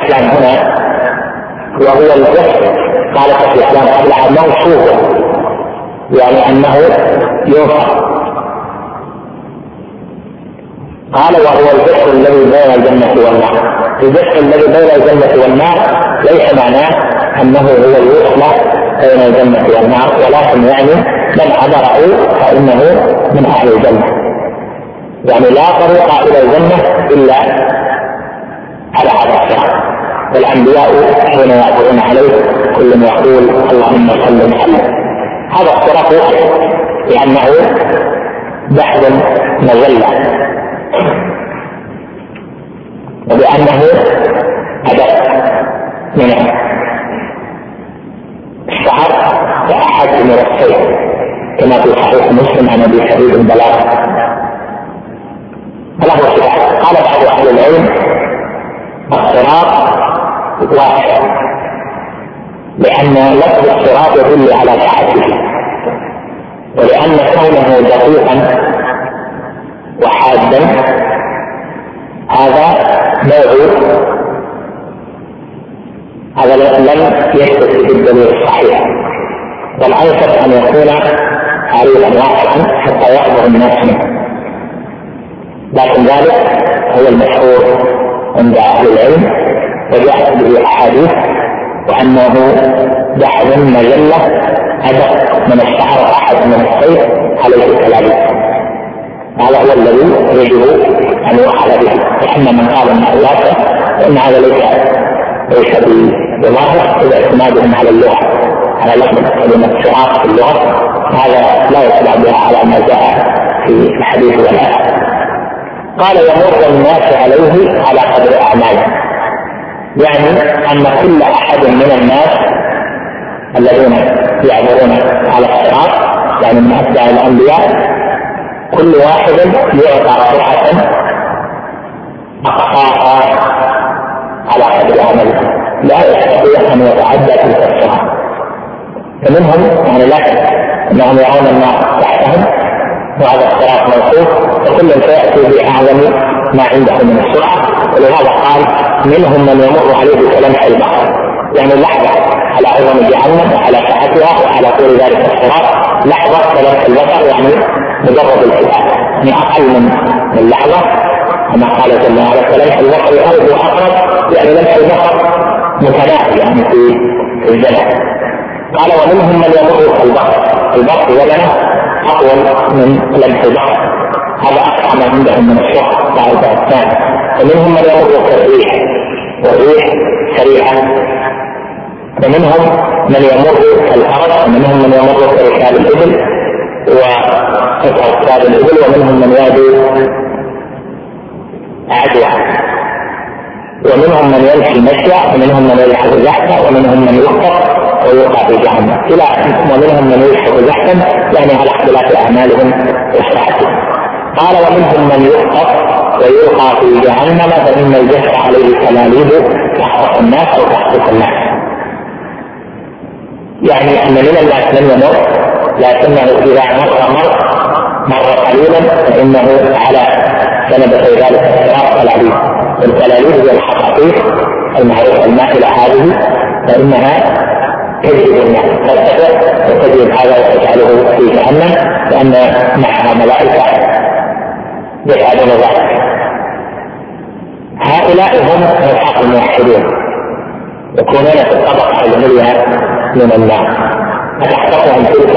الاسلام هنا وهو الجسد قال في الاسلام قبل موصوف. يعني أنه ينفع قال وهو الجسر الذي بين الجنة والنار. الجسر الذي بين الجنة والنار ليس معناه أنه هو الوصلة بين الجنة والنار ولكن يعني من حضره فإنه من أهل الجنة. يعني لا طريق إلى الجنة إلا على هذا الصراط والأنبياء حين يعبرون عليه كل يقول اللهم صل وسلم. هذا الصراط لأنه بحر مظله وبأنه أدق من الشعر وأحد من السيف كما في صحيح مسلم عن أبي سعيد البلاغ. فله صفات قال بعض أهل العلم الصراط واحد. لأن لفظ الصراط يدل على سعته ولأن كونه دقيقا وحادا هذا نوع هذا لم يثبت في الدليل الصحيح. والأنسب أن يكون عريضا واسعا حتى يحضر الناس منه. لكن ذلك هو المشهور عند أهل العلم. وجاءت به أحاديث وأنه بحر مجلة أدق من الشعر أحد من السيف عليه كذلك هذا هو الذي يجب أن يؤخذ به. واما من قال إنه واسع فإن هذا ليس ليس بظاهر إذا اعتمادهم على اللغة على لفظ كلمة شعار في اللغة هذا لا يتبع بها على ما جاء في الحديث والآية. قال يمر الناس عليه على قدر اعمالهم يعني أن كل أحد من الناس الذين يعبرون على الصراط يعني من أتباع الأنبياء كل واحد يعطى صحة أقصاها على قدر عمله لا يستطيع أن يتعدى تلك الصحة فمنهم يعني لا أنهم يرون الناس تحتهم وهذا الصراط موصوف وكل سيأتي بأعظم ما عنده من السرعة. ولهذا قال منهم من يمر عليه كلمح البحر. يعني لحظة على عظم جهنم وعلى سعتها وعلى طول ذلك الصراط. لحظة كلمح البصر يعني مجرد الحساب. يعني أقل من من لحظه كما قال جل وعلا فليس البصر أرض اقرب يعني ليس البصر متناهي يعني في في الزمن قال ومنهم من يمر كالبصر البصر زمنه اطول من لمح البصر هذا اقصى ما عندهم من الشهر. بعد الثاني. ومنهم من يمر كالريح والريح سريعة. ومنهم من يمر كالفرس ومنهم من يمر كركاب الإبل وقطع كتاب الإبل ومنهم من يهدي عدوى. ومنهم من يمشي مشيا ومنهم من يلحق زحفا ومنهم من يخطف ويوقع في جهنم. إلى ومنهم من يلحق زحفا يعني على اختلاف أعمالهم وصحتهم. قال ومنهم من يخطف ويلقى في جهنم فإن الجسر عليه تلاليب تحرق الناس أو تحرق الناس. يعني أن من الناس من يمر لكنه إذا مر مر مر قليلا فإنه على سندة ذلك الصراط العليم والتلاليل هي الحقائق المعروفه المائله هذه فإنها تجد الناس ترتفع وتجد هذا وتجعله في جهنم لأن معها ملائكة يفعلون ذلك. هؤلاء هم الحق الموحدون. يكونون في الطبقة العليا من الناس فتحفظهم تلك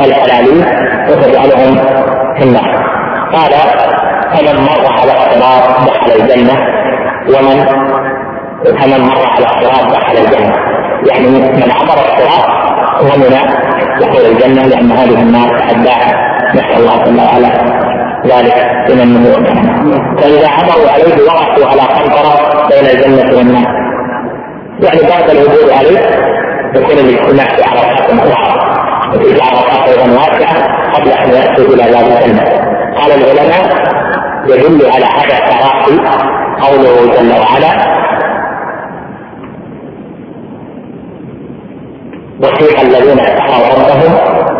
الحلالين وتجعلهم في النار. قال فمن مر على الصراط دخل الجنة ومن فمن مر على الصراط دخل الجنة. يعني من عبر الصراط ومن دخل الجنة لأن هذه النار تعداها نسأل الله جل وعلا ذلك من النبوة. فإذا عبروا عليه وقفوا على قنطرة بين الجنة والنار. يعني بعد العبور عليه يكون الاجتماع في عرفات أخرى وفي عرفات أيضا واسعة قبل أن يأتوا إلى باب الجنة. قال العلماء يدل على هذا التراخي قوله جل وعلا وسيق الذين اتقوا ربهم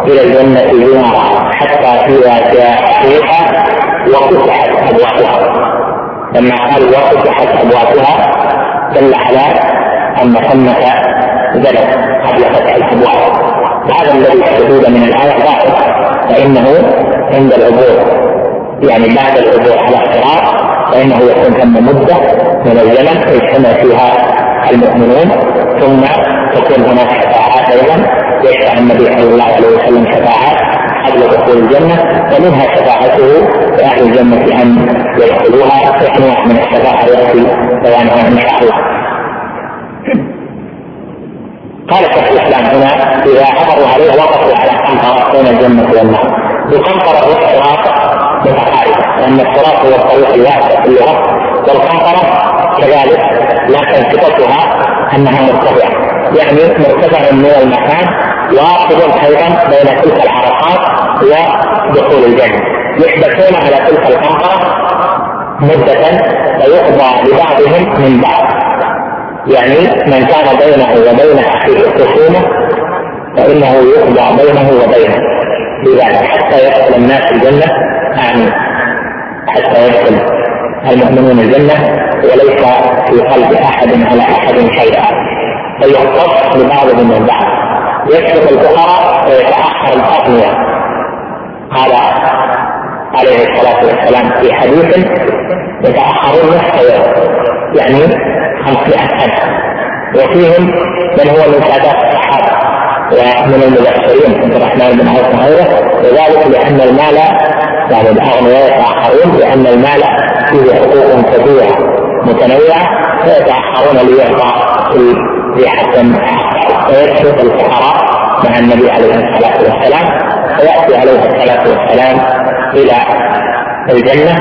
إلى الجنة زمرا حتى إذا جاءوها وفتحت أبوابها. لما قال وفتحت أبوابها دل على أن ثمه زلل قبل فتح الأبواب. هذا الذي يحدثون من الآية ظاهر فإنه عند العبور. يعني بعد العبور على الصراط فإنه يكون ثم مدة من الزمن يجتمع فيها المؤمنون ثم تكون هناك شفاعات أيضا يشفع النبي صلى الله عليه وسلم شفاعات قبل دخول الجنة ومنها شفاعته لأهل الجنة أن يدخلوها نوع من الشفاعة يأتي بيانها إن شاء الله. قال شيخ الإسلام هنا إذا عبروا عليه وقفوا على قنطرة بين الجنة والنار. القنطرة والصراط متقاربة لأن الصراط هو الطريق الواسع في اللغة والقنطرة كذلك لكن صفتها أنها مرتفعة. يعني مرتفع من المكان واصل أيضا بين تلك الحركات ودخول الجنة. يحدثون على تلك القنطره مدة فيقضى لبعضهم من بعض. يعني من كان بينه وبين أخيه خصومة فإنه يقضى بينه وبينه. بذلك حتى يدخل الناس الجنة. آمين. حتى يدخل المؤمنون الجنة وليس في قلب أحد على أحد شيئا؟ فيختص لبعضهم من بعض. يسبق الفقراء ويتأخر الأغنياء. قال عليه الصلاة والسلام في حديث يتأخرون نصف يوم يعني 500 سنة. وفيهم من هو من سادات الصحابة ومن المبشرين عبد الرحمن بن عوف وغيره وذلك لأن المال يعني الأغنياء يتأخرون لأن المال فيه حقوق كثيرة متنوعة فيتأخرون ليعطى في حسن ويسبق الفقراء مع النبي عليه الصلاة والسلام. فيأتي عليه الصلاة والسلام إلى الجنة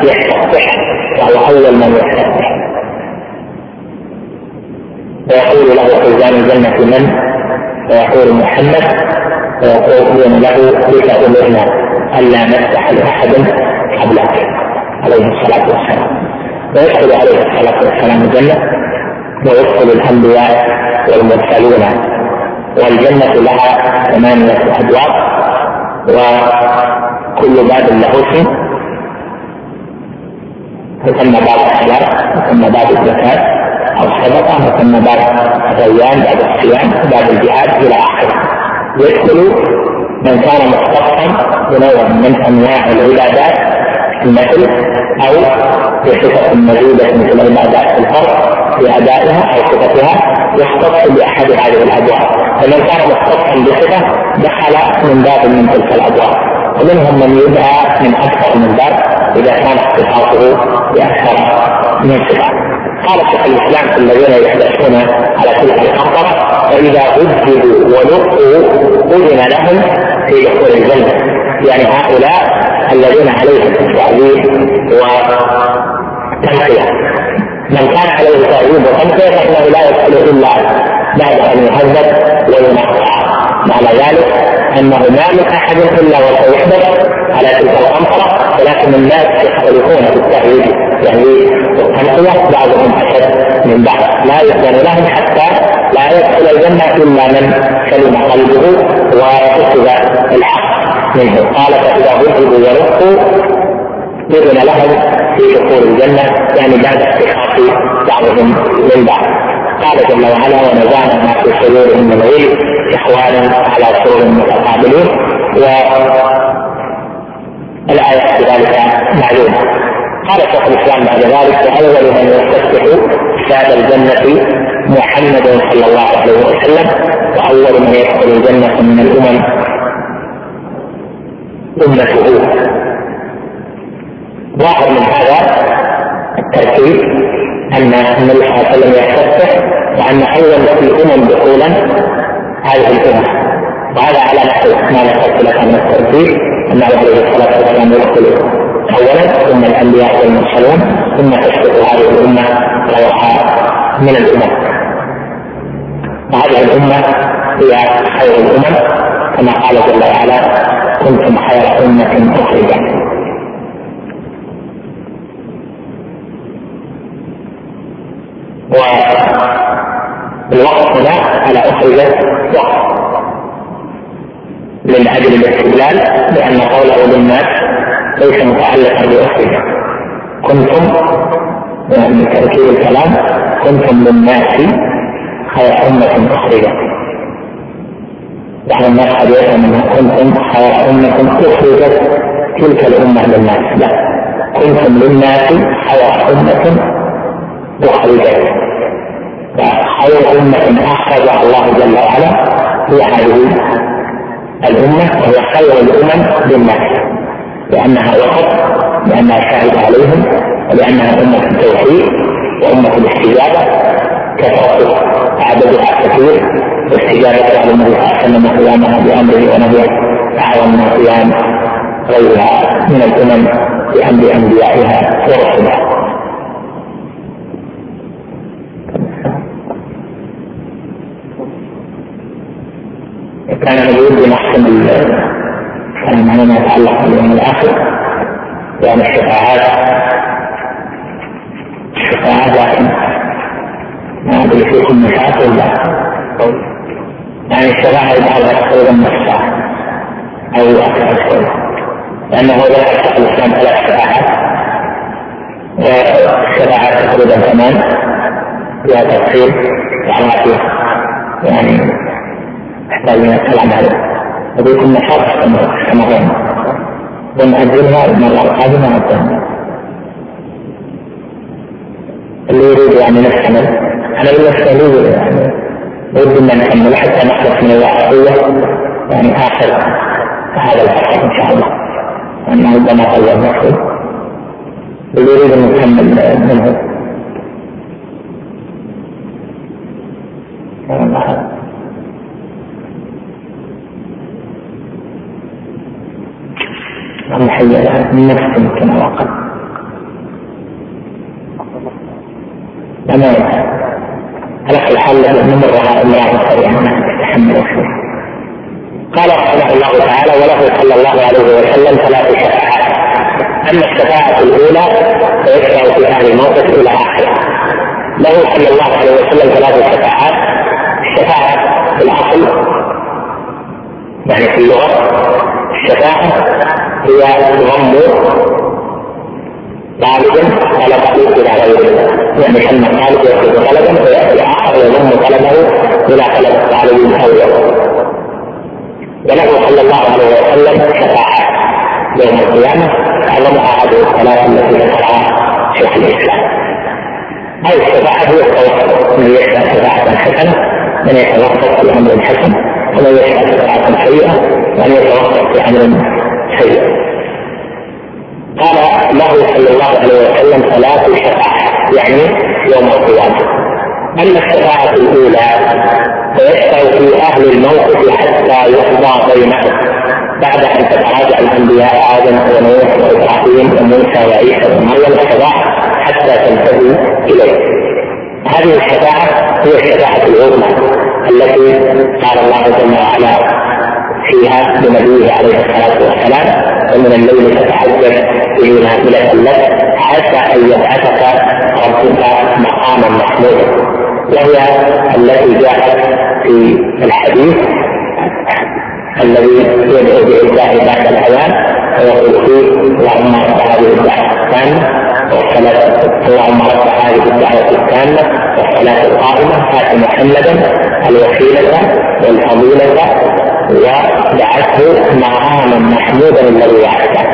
فيستفتح وهو أول من يستفتح فيقول له خزان الجنة من؟ فيقول محمد. فيقول له بك أمرنا ألا نفتح لأحد. قبلك عليه الصلاة والسلام. ويدخل عليه الصلاة والسلام الجنة ويدخل الأنبياء والمرسلون والجنة لها ثمانية أبواب وكل باب له اسم. يسمى باب الصلاة يسمى باب الزكاة أو الصدقة يسمى باب الريان باب الصيام باب الجهاد إلى آخره. يدخل من كان مختصا بنوع من أنواع العبادات المثل أو بصفة مزيدة مثل عبادات الفرد في أدائها أو صفتها يختص بأحد هذه الأبواب. فمن كان مختصا بصفة دخل من باب من تلك الأبواب. ومنهم من يدعى من أكثر من باب إذا كان اختصاصه بأكثر من صفة. قال شيخ الإسلام في الذين يحدثون على تلك الخطر فاذا عذبوا ونقوا أذن لهم في دخول الجنة. يعني هؤلاء الذين عليهم التعذيب وتنقيه من كان عليه تعذيب وتنقيه فإنه لا يدخل إلا بعد أن يهذب وينقى معنى ذلك أنه ما من أحد إلا وسيحدث على تلك الامطره ولكن الناس يختلفون في التأويل يعني التنقية بعضهم أشد من بعض. لا يؤذن لهم حتى لا يدخل الجنة إلا من سلم قلبه وكتب الحق منه. قال فإذا وجدوا ورقوا إذن لهم في دخول الجنة يعني بعد اتخاذ بعضهم من بعض. قال جل وعلا ونزعنا ما في صدورهم من غل إخوانا على سرور متقابلين. والآيات في ذلك معلومة. قال شيخ الإسلام بعد ذلك واول من يستفتح باب الجنة محمد صلى الله عليه وسلم وأول من يدخل الجنة من الأمم أمته. ظاهر من هذا الترتيب أن النبي صلى الله عليه وسلم يستفتح وأن اول الأمم دخولا هذه الأمة. وهذا على نحو ما ذكرت لك من الترتيب انه عليه الصلاة والسلام يدخل اولا ثم الأنبياء والمرسلون ثم تسبق هذه الأمة غيرها من الأمم. وهذه الأمة هي خير الأمم كما قال جل وعلا كنتم خير أمة أخرجت. والوقت هنا على أخرجت وقت من أجل الاستدلال لأن قوله للناس ليس متعلقا بأخرج كنتم يعني تركيب الكلام كنتم للناس خير أمة أخرجت يعني الناس قد يفهم كنتم خير أمة أخرجت تلك الأمة للناس. لا كنتم للناس خير أمة أخرجت خير أمة أخرجها الله جل وعلا هي هذه الأمة وهي خير الأمم للناس. لأنها وقت لأنها شاهد عليهم ولأنها أمة التوحيد وأمة الاستجابة كثرة عددها كثير واستجابة على النبي صلى الله عليه وسلم بأمره ونهيه أعظم من قيام غيرها من الأمم بأمر أنبيائها ورسلها كان يريد بنحكم على ما يتعلق باليوم الآخر يعني الشفاعات. الشفاعات لكن ما أدري فيكم نشاط ولا يعني الشفاعة يبقى تقريبا نص ساعة أو أكثر شوي لأنه ذكر الإسلام ثلاث شفاعات والشفاعات تقريبا ثمان فيها تفصيل يعني يعني يحتاج إلى الكلام عليه. وبيكون نشاط استمرين ونأجلها المرة القادمة الثانية اللي يريد يعني نستمر أنا بالنسبة لي يعني ودي أن نكمل حتى نخلص من الواقعية يعني آخر هذا الفصل إن شاء الله. لأنه ربما طول نفسه اللي يريد أن نكمل منه. محيلة من نفس كما وقع لما على كل حال نمرها الله سريعا نتحمل شوي قال رحمه الله تعالى وله صلى الله عليه وسلم ثلاث شفاعات. أما الشفاعة الأولى فيشفع في أهل الموقف إلى آخره. له صلى الله عليه وسلم ثلاث شفاعات. الشفاعة في الأصل يعني في اللغة الشفاعة هي ضم طالب طلبه إلى غيره يعني كان الطالب يأخذ طلبا فيأتي آخر يضم طلبه إلى طلب الطالب الأول وله صلى الله عليه وسلم شفاعات يوم القيامة أعظمها هذه الصلاة التي ذكرها شيخ الإسلام هذه الشفاعة هي التوسط من يشفع شفاعة حسنة من يتوسط في أمر حسن ومن يشفع شفاعة سيئة ومن يتوسط في أمر سيء قال له صلى الله عليه وسلم ثلاث شفاعات يعني يوم القيامة. أما الشفاعة الأولى فيشفع في أهل الموقف حتى يقضى بينهم. بعد أن تتراجع الأنبياء آدم ونوح وإبراهيم وموسى وعيسى ومريم الشفاعة حتى تنتهي إليه. هذه الشفاعة هي الشفاعة العظمى التي قال الله جل وعلا فيها لنبيه عليه الصلاة والسلام ومن الليل فتحدث به نافله لك حتى أن يبعثك ربك مقاما محمودا. وهي التي جاءت في الحديث الذي يدعو الله بعد الاذان ويقول فيه اللهم رب هذه الدعوة الثانية والصلاة اللهم رب هذه الدعوة التامة والصلاة القائمة آت محمدا الوسيلة والفضيلة ودعته مقاما محمودا الذي وعده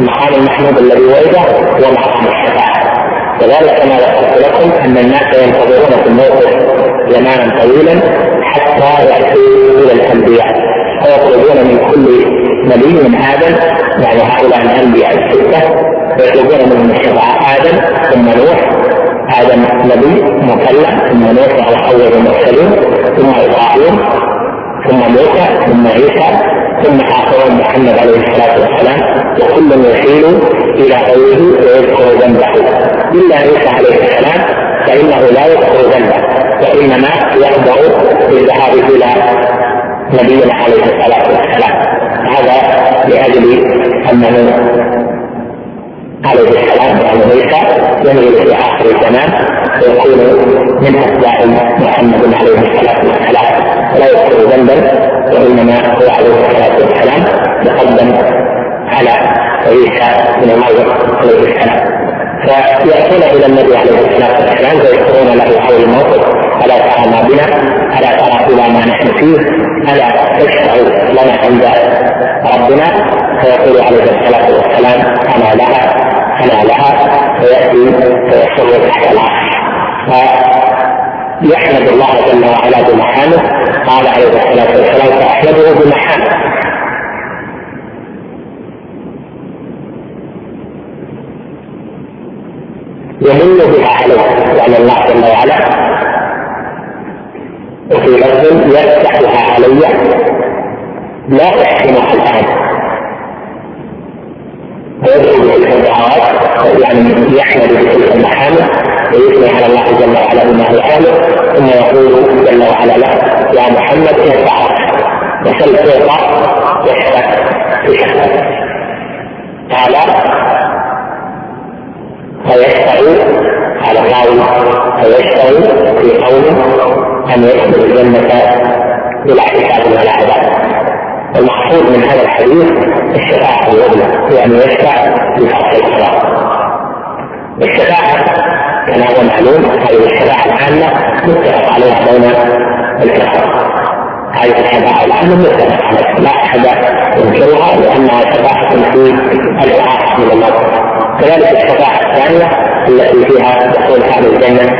المقام المحمود الذي وعده هو مقام الشفاعة. وذلك كما ذكرت لكم أن الناس ينتظرون في الموقف زمانا طويلا حتى يأتوا إلى الأنبياء. ويطلبون من كل نبي من آدم يعني هؤلاء الأنبياء الستة ويطلبون منهم الشفاعة آدم ثم نوح. آدم نبي مكلم ثم نوح على أول المرسلين ثم إبراهيم ثم موسى ثم عيسى ثم آخرون محمد عليه الصلاة والسلام وكل يشير إلى غيره ويذكر ذنبه. إلا عيسى عليه السلام فإنه لا يذكر ذنبه وإنما يخبر بالذهاب إلى نبينا عليه الصلاة والسلام. هذا لأجل أنه عليه السلام يعني عيسى ينزل في آخر الزمان ويكون من أتباع محمد عليه الصلاة والسلام. لا يذكر ذنبا وإنما هو عليه الصلاة والسلام يقدم على عيسى بن مريم عليه السلام. فيأتون إلى النبي عليه الصلاة والسلام فيذكرون له حول الموقف ألا ترى ما بنا؟ ألا ترى إلى ما نحن فيه؟ ألا تشفع لنا عند ربنا؟ فيقول عليه الصلاة والسلام أنا لها أنا لها. فيأتي فيصل تحت العرش. فيحمد الله جل وعلا بمحامه. قال عليه الصلاة والسلام فأحمده بمحامه. يمن بها عليه يعني الله جل وعلا. وفي لفظ يفتحها علي لا احسنها الآن. الدعوات يعني يحمد بتلك المحامد ويثني على الله جل وعلا هو اهله ثم يقول جل وعلا له يا محمد ارفع وسل تعطى واشفع تشفع قال فيشفع على الراوي؟ فيشفع في قوله ان يدخل الجنة بلا حساب ولا عذاب؟ المقصود من هذا الحديث الشفاعة العظمى يعني يشفع بفصل الصلاة. الشفاعة كما هو معلوم هذه الشفاعة العامة متفق عليها بين الكفار هذه الشفاعة العامة متفق عليها. لا أحد ينكرها لأنها شفاعة في الإعاقة من الله. كذلك الشفاعة الثانية التي فيها دخول أهل الجنة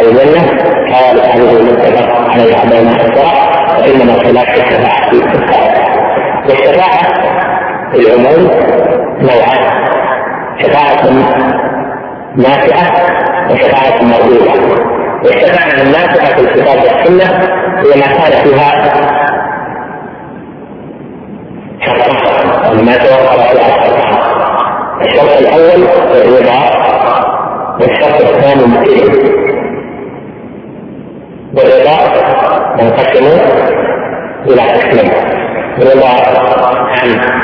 الجنة كذلك هذه المتفق عليها بين الكفار وإنما خلاف الشفاعة والشفاعة في العموم نوعان. شفاعة نافعة وشفاعة مرغوبة والشفاعة النافعة في الكتاب والسنة هي ما كان فيها شرطان ما توفر فيها شرطان الشرط الأول الرضا والشرط الثاني الإذن والرضا ينقسم إلى قسمين. رضا. عن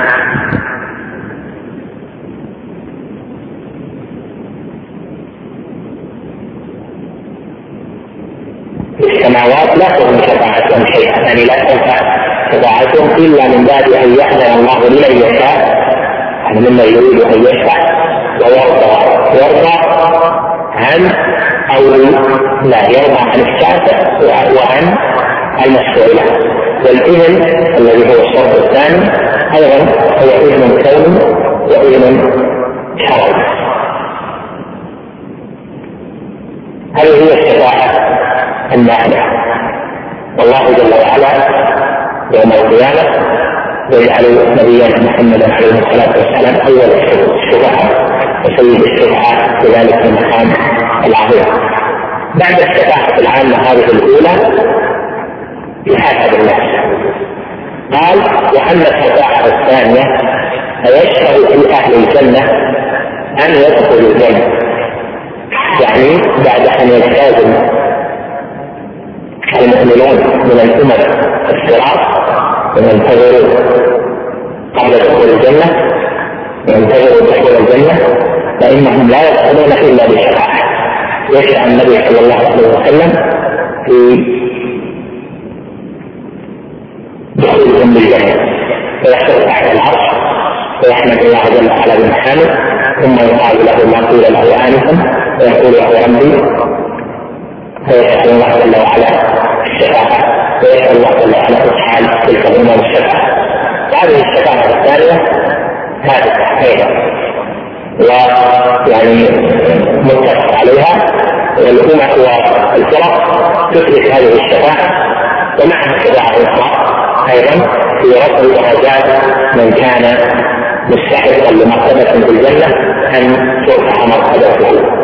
السماوات لا تغني شفاعتهم شيئا يعني لا تنفع شفاعتهم إلا من باب أن يحذر الله لمن يشاء يعني ممن يريد أن يشفع ويرضى. يرضى عن أو لا يرضى عن الشافع وعن المشفوع له. والاذن الذي هو الشرط الثاني أيضا هو اذن كوني واذن شرعي هذه هي الشفاعة النافعه والله جل وعلا يوم القيامة ويجعل نبينا محمدا عليه الصلاة والسلام أول الشفعاء وسيد الشفعاء في المقام العظيم. بعد الشفاعة العامة هذه الأولى يحاسب الناس قال وأما الشفاعة الثانية فيشفع في أهل الجنة أن يدخلوا الجنة. يعني بعد أن يجتازوا المؤمنون من الأمم الصراط وينتظروا قبل دخول الجنة وينتظروا دخول الجنة فإنهم لا يدخلون إلا بشفاعة. يشفع النبي صلى الله عليه وسلم في دخولهم بالجنة فيحصل تحت العرش ويحمد الله جل وعلا بمحامد ثم يقال له ما قيل له آنفا ويقول له ربي فيسأل الله جل وعلا الشفاعة ويسأل الله جل وعلا إسحال تلك الأمم الشفاعة وهذه الشفاعة الثانية ثابتة أيضا. ويعني متفق عليها. والأمة والفرق تثبت هذه الشفاعة ومعها شفاعة أخرى أيضا في رفع درجات من كان مستحقا لمرتبة في الجنة أن ترفع مرتبته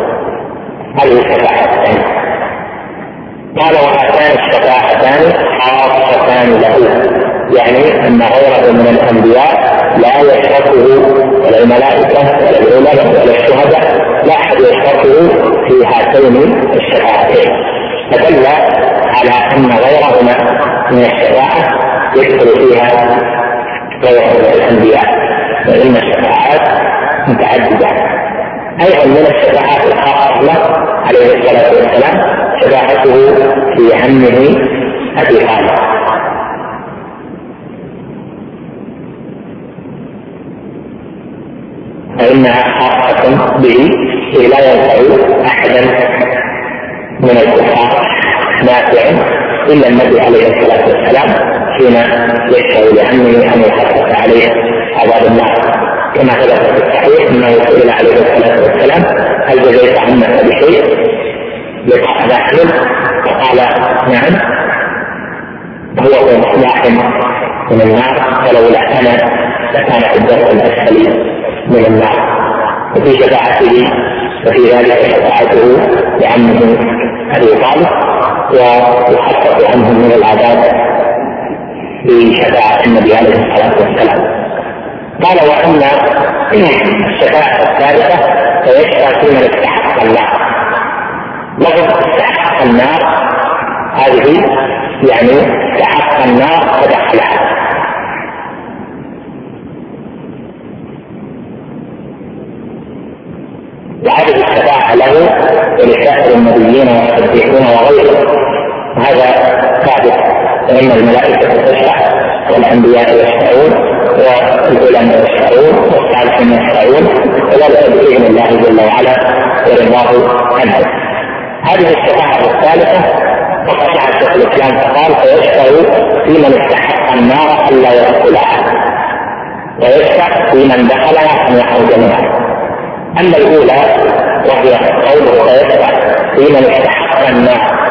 هذه الثانية قال وهاتان الشفاعتان خاصتان له. يعني أن غيره من الأنبياء لا يشركه ولا الملائكة ولا العلماء ولا الشهداء لا أحد يشركه في هاتين الشفاعتين. فدل على أن غيرهما من الشفاعة يدخل فيها غير الأنبياء فإن الشفاعات متعددة. أيضا من الشفاعات الخاصة له عليه الصلاة والسلام شفاعته في عمه أبي طالب فإنها خاصة به لا ينفع احدا من الكفار نافع إلا النبي عليه الصلاة والسلام. حين يشهد لعمه أن يخفف عليه عذاب النار. كما ثبت في الصحيح أنه سئل عليه الصلاة والسلام هل جزيت عمك بشيء؟ لقاء داخل فقال نعم. هو في مصباح من النار ولولا أنا لكان في الدرس الأسفل من النار. وفي شفاعته وفي ذلك شفاعته لعمه أبي طالب ويخفف عنهم من العذاب. بشفاعة النبي عليه الصلاة والسلام. قال وأما الشفاعة الثالثة فيشفع في من استحق النار لفظ استحق النار هذه يعني استحق النار فدخلها. وهذه الشفاعة له ولسائر النبيين والصديقين وغيرهم. هذا ثابت فإن الملائكة تشفع والأنبياء يشفعون والعلماء يشفعون والصالحين يشفعون وذلك بإذن الله جل وعلا ورضاه عنه. هذه الشفاعة الثالثة فقد شيخ الإسلام فقال فيشفع في من استحق النار ألا يدخلها ويشفع في من دخلها أن يخرج منها. أما الأولى وهي قوله فيشفع في من استحق النار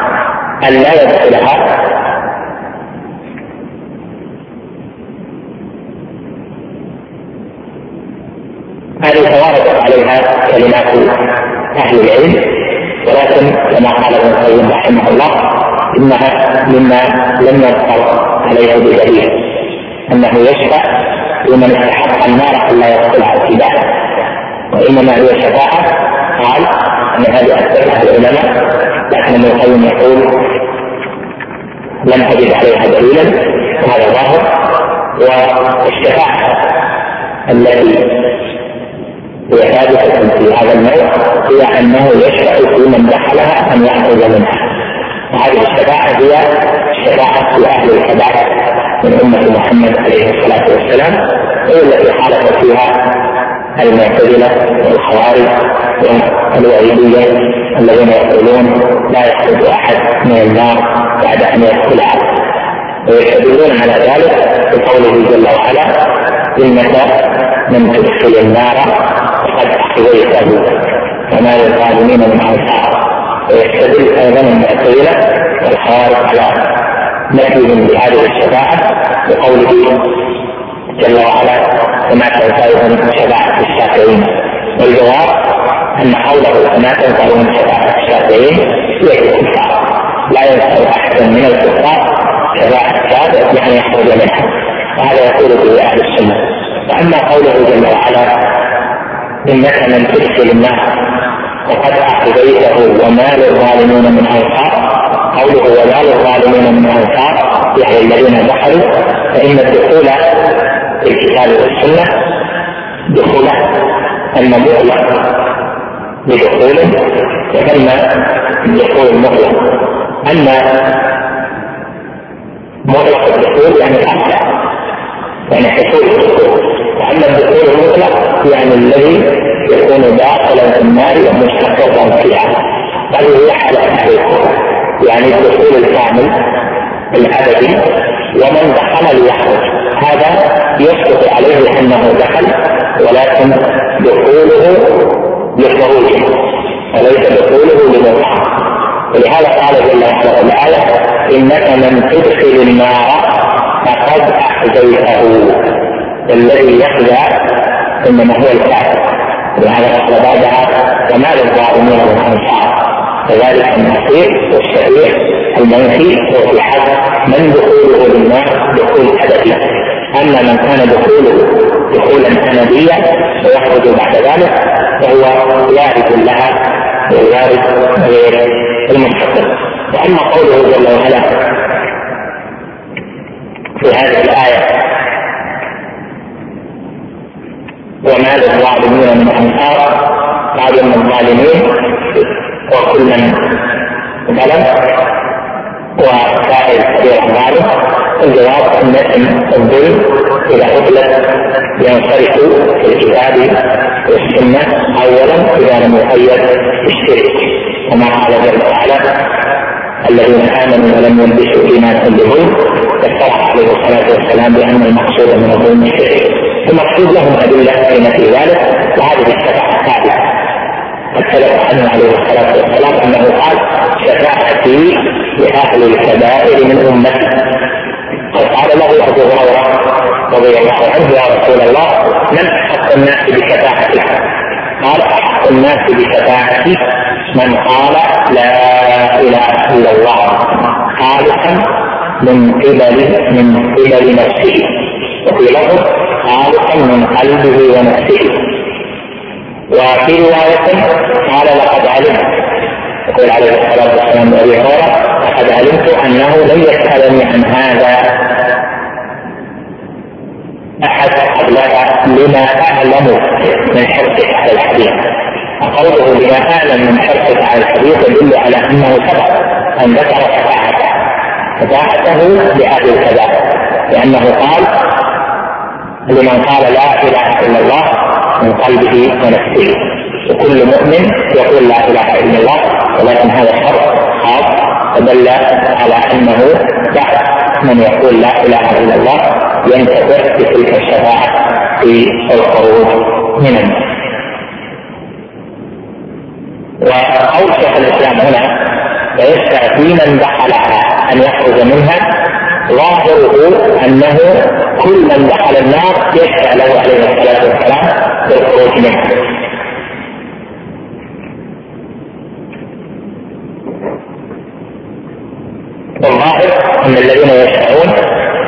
أن لا يدخلها هذه تواردت عليها كلمات أهل العلم ولكن كما قال ابن القيم رحمه الله إنها مما لم يذكر عليها بدليل أنه يشفع لمن استحق النار الا يدخلها ابتداء وإنما هي شفاعة. قال أن هذه اكثرها العلماء لكن ابن القيم يقول لم اجد عليها دليلا وهذا ظاهر والشفاعة التي هي في هذا النوع هي أنه يشفع في من دخلها أن يخرج منها وهذه الشفاعة هي شفاعة أهل الكبائر من أمة محمد عليه الصلاة والسلام هي التي خالف فيها المعتزلة والخوارج والوعيدية الذين يقولون لا يخرج أحد من النار بعد أن يدخلها ويستدلون على ذلك بقوله جل وعلا إنك من تدخل النار قد احتويته وما للظالمين من انصار ويستدل أيضا المعتزله والخوارج على نفيهم بهذه الشفاعه بقوله جل وعلا وما تنفعهم شفاعه الشافعين والجواب ان قوله وما تنفعهم شفاعه الشافعين هي الكفار لا ينفع احدا من الكفار شفاعه الشافع يعني يخرج منها وهذا يقول به أهل السنة واما قوله جل وعلا انك من تدخل النار وقد اعطيته وما للظالمين من انصار قوله وما للظالمين من انصار يعني الذين دخلوا فإن الدخول في الكتاب والسنة دخول اما مطلق بدخول وثم دخول مطلق اما مطلق الدخول يعني الأصل. يعني حصول واما الدخول المطلق يعني الذي يكون داخلا في النار ومستقرا فيها. هذه هي حالة يعني الدخول الكامل الأبدي ومن دخل ليخرج هذا يسقط عليه أنه دخل ولكن دخوله لخروجه. وليس دخوله لمطلق ولهذا قال جل وعلا في الآية إنك من تدخل النار فقد احزيته الذي يخدع انما هو الكافر ولهذا قال بعدها وما للظالمين من أنصار. كذلك المصير والشريع المنفي هو في حق من دخوله للنار؟ دخول ابدي أما من كان دخوله دخولا سنديا ويخرج بعد ذلك فهو وارد لها ووارد غير المستقر وأما قوله جل وعلا في هذه الآية. وما للظالمين من انصار قال ان الظالمين وكل من ظلم. وسائر كبير ظالم الجواب إن الظلم إذا أطلق ينصرف في الكتاب والسنة اولا إذا لم يقيد بالشرك كما قال جل وعلا الذين آمنوا ولم يلبسوا ايمانهم بظلم فاصطلح عليه الصلاة والسلام بأن المقصود من الظلم الشرك. المقصود لهم أدلة بين في ذلك وهذه الشفاعه الثابته قد ثبت عنه عليه الصلاة والسلام أنه قال شفاعتي لأهل الكبائر من أمتي. قد قال له أبو هريرة رضي الله عنه يا رسول الله من أحق الناس بشفاعتك؟ قال أحق الناس بشفاعتي من قال لا إله إلا الله خالصا من قبل من قبل نفسه. وفي لفظ خالصا من قلبه ونفسه. وفي رواية قال لقد علمت. يقول عليه الصلاة والسلام لأبي هريرة لقد علمت أنه لن يسألني عن هذا أحد قبلك لما أعلم من حرصك على الحديث. وقوله لما أعلم من حرصك على الحديث يدل على أنه سبق أن ذكر شفاعته شفاعته لأهل الكبائر. لأنه قال لمن قال لا إله إلا الله من قلبه ونفسه. وكل مؤمن يقول لا إله إلا الله ولكن هذا الشرط خاص فدل على أنه بعد من يقول لا إله إلا الله ينتفع بتلك الشفاعة في الخروج من النار وقول شيخ الإسلام هنا ويشفع في من دخلها أن يخرج منها ظاهره أنه كل من دخل النار يشفع له عليه الصلاة والسلام بالخروج منها والظاهر أن الذين يشفعون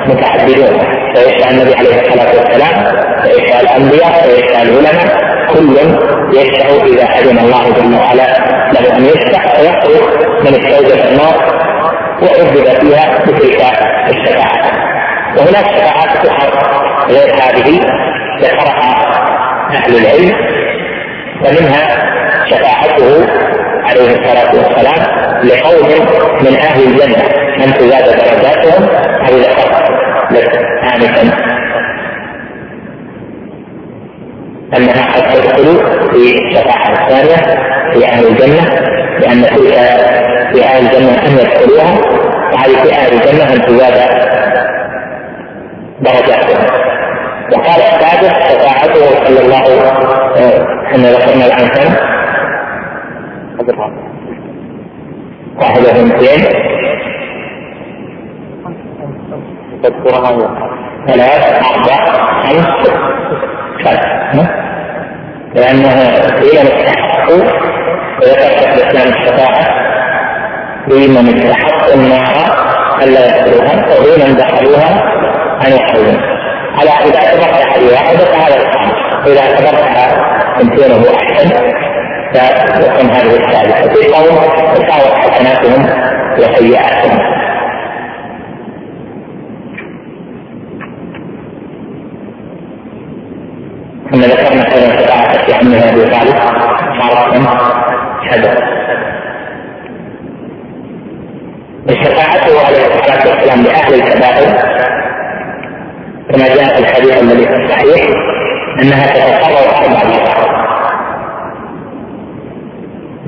متعددون فيشفع النبي عليه الصلاة والسلام ويشفع الأنبياء ويشفع العلماء كل يشفع إذا أذن الله جل وعلا له أن يشفع فيخرج من الشوكه النار وعذب فيها بتلك الشفاعة. وهناك شفاعات أخرى غير هذه ذكرها أهل العلم ومنها شفاعته عليه الصلاة والسلام لقوم من أهل الجنة. من تزاد درجاتهم؟ هذه ذكرت لك انفا. انها قد تدخل في الشفاعه الثانية في أهل الجنة لأن تلك في أهل الجنة أن يدخلوها وهذه في أهل الجنة أن تزاد درجاتهم وقال السادس شفاعته صلى الله إحنا ذكرنا الان كم؟ واحد اثنتين ثلاث أربع خمس. ست لأنه لمن استحقوا وذكر الإسلام الشفاعة لمن استحقوا النار ألا يدخلوها ولمن دخلوها أن يخرجوا على إذا اعتبرت أحد واحدة فهذا الخامس وإذا اعتبرتها تمثيله أحسن فيكون هذه الثالثة في قوم تساوت حسناتهم وسيئاتهم. كما ذكرنا أيضا شفاعة في عمه ابي طالب صارت حدث وشفاعته عليه الصلاة والسلام لأهل الكبائر. كما جاء في الحديث الذي في الصحيح أنها تتكرر أربع مرات.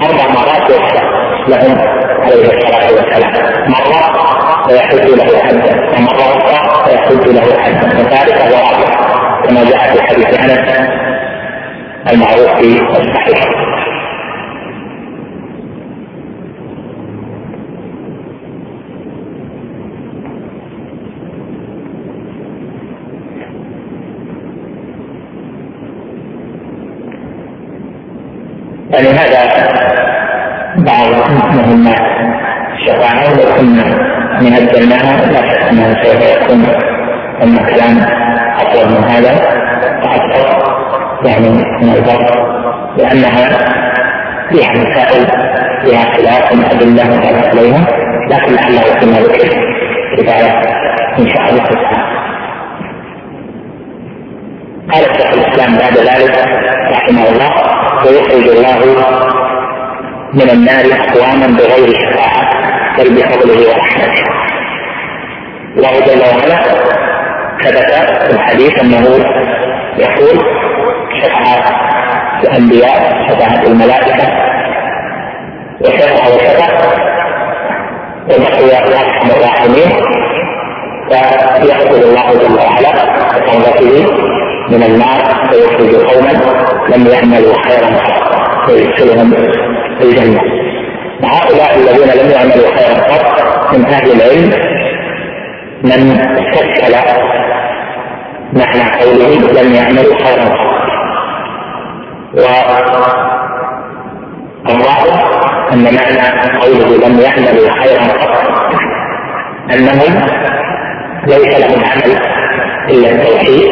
أربع مرات يشفع لهم عليه الصلاة والسلام. مرة ويحج له حدا ومرة أخرى ويحج له حدا وثالثه ورابعه كما جاء في حديث أنس المعروف في الصحيح. يعني هذا بعض مهمات الشفاعة ولو كنا نهدلناها لا شك أنه سوف يكون المكان أطول من هذا؟ وأكثر يعني من الفرق لأنها فيها مسائل فيها خلاف أدلة متعلق عليها لكن لعله يكون ذكر كفاية إن شاء الله تعالى قال شيخ الإسلام بعد ذلك رحمه الله ويخرج الله من النار أقواما بغير شفاعة بل بفضله ورحمته. الله جل وعلا ثبت في الحديث أنه يقول شفعة الأنبياء شفعة الملائكة وشفع وشفع وبقي أرحم الراحمين فيقتل الله جل وعلا الغافلين من النار ويخرج قوما لم يعملوا خيرا ويدخلهم الجنة. وهؤلاء الذين لم يعملوا خيرا قط من أهل العلم من استشكل معنى قوله لم يعملوا خيرا. والظاهر أن معنى قوله لم يعملوا خيرا قط أنهم ليس لهم عمل إلا التوحيد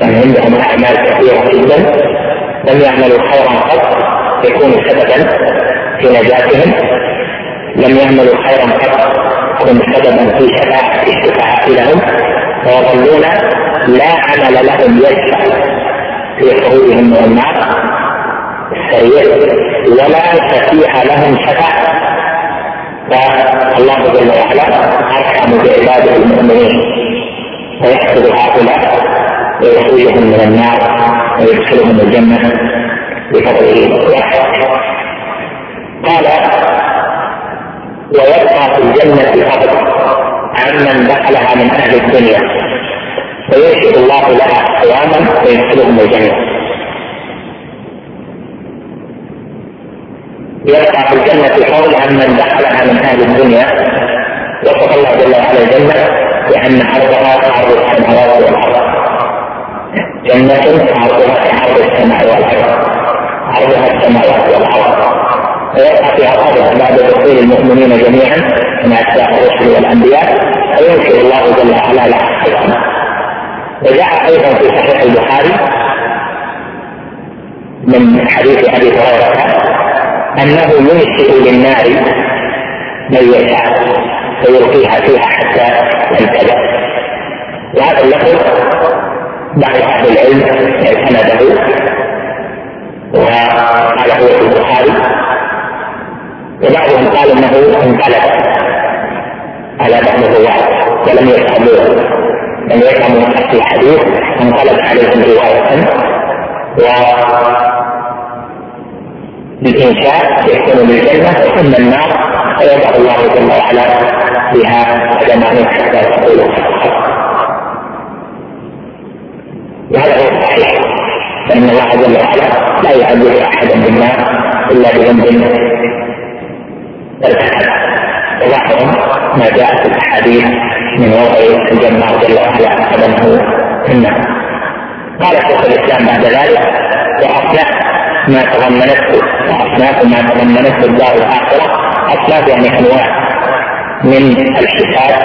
يعني عندهم أعمال كثيرة جدا. لم يعملوا خيرا قط يكون سببا في نجاتهم. لم يعملوا خيرا قط يكون سببا في شفاعة الشفاعة لهم. ويظلون لا عمل لهم يدفع في خروجهم من النار السريع ولا شفيع لهم شفاعة. فالله جل وعلا أرحم بعباده المؤمنين. ويحفظ هؤلاء ويخرجهم من النار ويدخلهم الجنة بفضله قال ويبقى في الجنة فضل عمن دخلها من أهل الدنيا. فيرشد الله لها أقواما ويدخلهم الجنة. يبقى في الجنة فضل عمن دخلها من أهل الدنيا وصف الله جل وعلا الجنة بأن عرضها عرض السماوات والأرض. جنة عرضها كعرض السماء والأرض. عرضها السماوات والأرض. ويقع فيها الأرض بعد دخول المؤمنين جميعا من أتباع الرسل والأنبياء فينشر الله جل وعلا لها حكمة وجاء أيضا في صحيح البخاري من حديث أبي هريرة أنه ينشئ للنار من يشاء فيلقيها فيها حتى تنتبه وهذا اللفظ بعض أهل العلم اعتمده وقال هو في البخاري وبعضهم قال إنه انقلب على بعض الرواة ولم يفهموه. لم يفهموا في الحديث انقلب عليهم رواية و بالإنشاء يكون بالجنة ثم النار فيضع الله جل وعلا فيها قدمان حتى تقول وهذا هو الصحيح فإن الله جل وعلا لا يعذب أحدا بالنار إلا بذنب ارتكب وظاهر ما جاء في الأحاديث من وضع الجنة جل وعلا قدمه في قال شيخ الإسلام بعد ذلك وأصلح ما تضمنته وأصناف ما تضمنته الدار الآخرة أصناف يعني أنواع من الحساب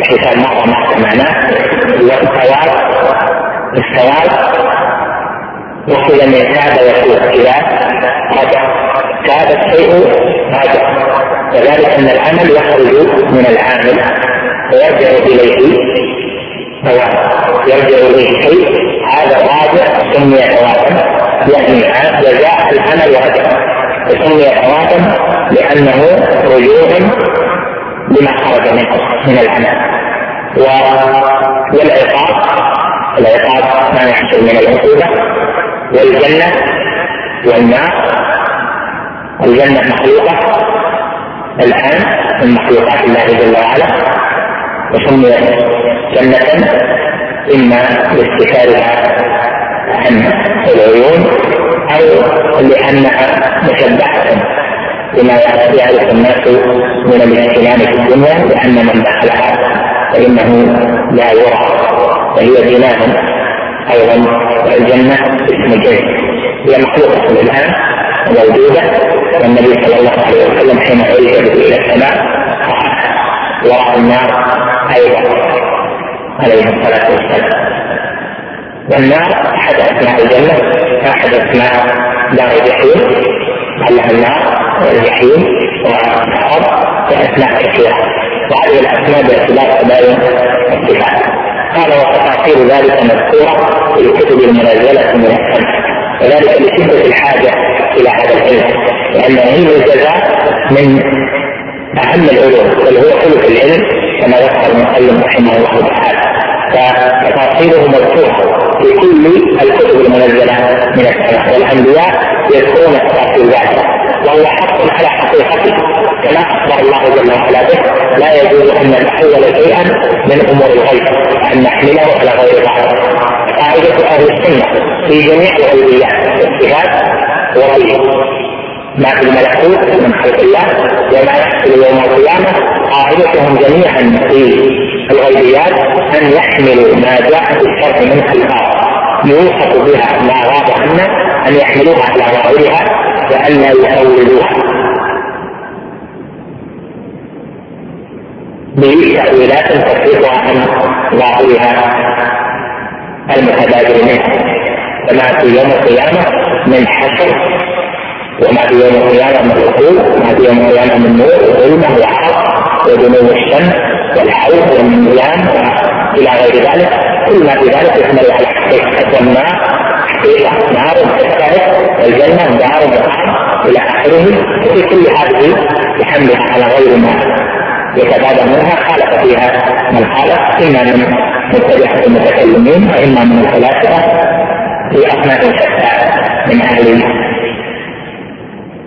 الحساب مره ما سمعناه والثواب الثواب وكل من كاد يكون اذا رجع كاد الشيء رجع. وذلك أن العمل يخرج من العامل ويرجع إليه ثواب يرجع إليه شيء هذا الراجع سمي ثوابا يعني جزاء العمل وهدفه وسمي ثوابا لأنه رجوع لما خرج منه من العمل. والعقاب العقاب ما يحصل من العقوبة والجنة والنار الجنة مخلوقة. الآن من مخلوقات الله جل وعلا وسميت جنة إما لاستكارها عن العيون أو لأنها مشبهة بما يعرف الناس من الاهتمام في الدنيا لأن من دخلها فإنه لا يرى وهي بناء أيضا الجنة اسم الجنه هي مخلوقة الان موجودة والنبي صلى الله عليه وسلم حين عرج إلى السماء وراى النار أيضا عليه الصلاة والسلام. والنار احد اسماء الجنة احد اسماء دار الجحيم لها النار والجحيم والسقر واسماء كثيره وهذه الأسماء باعتبار تباين الصفات. قال وتفاصيل ذلك مذكورة في الكتب المنزلة من السماء وذلك لشدة الحاجة إلى هذا العلم لأن علم الجزاء من أهم العلوم بل هو ثلث العلم كما ذكر المسلم رحمه الله تعالى. فتفاصيله مذكورة في كل الكتب المنزلة من السماء والأنبياء يذكرون تفاصيل ذلك. وهو حق على حقيقته كما أخبر الله جل وعلا به لا يجوز أن نتحول شيئا من أمور الغيب أن نحمله على غير بعض. قاعدة أهل السنة في جميع الغيبيات الصفات وفي ما في الملكوت من خلق الله وما يحصل يوم القيامة قاعدتهم جميعا في الغيبيات أن يحملوا ما جاء في الشرع من خلقات يوصف بها ما غاب عنا أن يحملوها على ظاهرها لا يؤولوها بتأويلات تصرفها عن ظاهرها المتبادر منها. كما في يوم القيامة من حشر وما في يوم القيامة من الرسول وما في يوم القيامة من نور وظلمة وعرض ودنو الشمس والحوض والميزان إلى غير ذلك. كل ما في ذلك يحمل على حقيقة النار حقيقة نار تشتهر والجنة دار مطعم إلى آخره. وفي كل هذه يحملها على غير ما يتبادر منها خالف فيها من خالف إما من متبعة المتكلمين وإما من الفلاسفة في أصناف شتى من أهل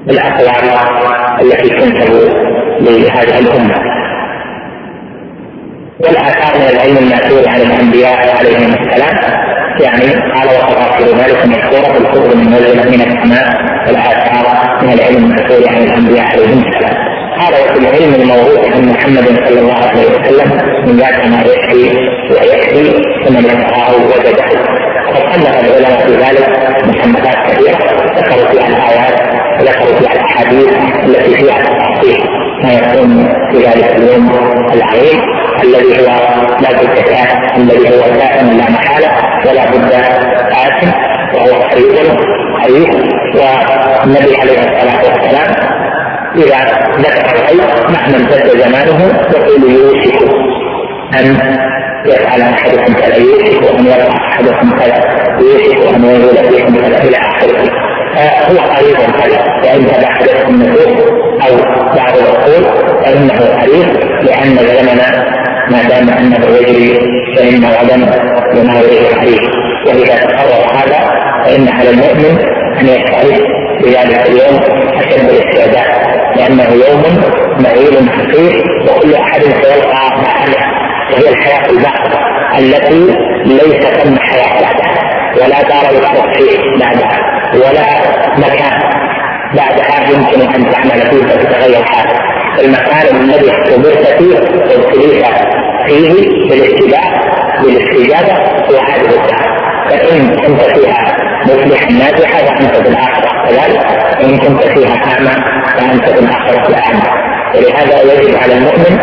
الاقوال التي تنسب لهذه الامه والاثار من العلم الماثور عن الأنبياء عليهم السلام يعني قال وتفاصيل ذلك مذكوره في المنزله من السماء والاثار من العلم الماثور عن الانبياء عليهم السلام هذا في العلم الموروث عن محمد صلى الله عليه وسلم من ذات ما يكفي ويكفي ثم يقرأه وجده وقد صنف العلماء في ذلك محمدات كثيرة ذكروا فيها الآيات ذكروا فيها الأحاديث التي فيها تفاصيل ما يكون في ذلك اليوم العظيم الذي هو لا بد الذي هو كائن لا محالة ولا بد آت وهو قريب قريب والنبي عليه الصلاة والسلام إذا ذكر الغيب مع من امتد زمانه يقول يوشك أن يفعل أحدكم كذا يوشك وان يرفع أحدكم كذا يوشك أن ينزل فيكم كذا إلى آخره. هو قريب قريب وان تبعدته النفوس أو بعض العقول فإنه قريب لأن الزمن ما دام أنه يجري فإن غدا يناوله قريب. وإذا تقرر هذا فإن على المؤمن أن يستعد في ذلك اليوم أشد الاستعداد لأنه يوم معيل خفيف وكل أحد سيلقى ما وهي الحياة الباقيه التي ليس ثم حياة بعدها ولا دار للتصحيح بعدها ولا مكان بعدها يمكن أن تعمل فيه فتتغير حالك المكان الذي اختبرت فيه وابتليت فيه بالاتباع بالاستجابة هو هذه الساعة فإن كنت فيها مفلحا ناجحا فأنت في الاخره كذلك وإن كنت فيها اعمى فأنت في الاخره اعمى ولهذا يجب على المؤمن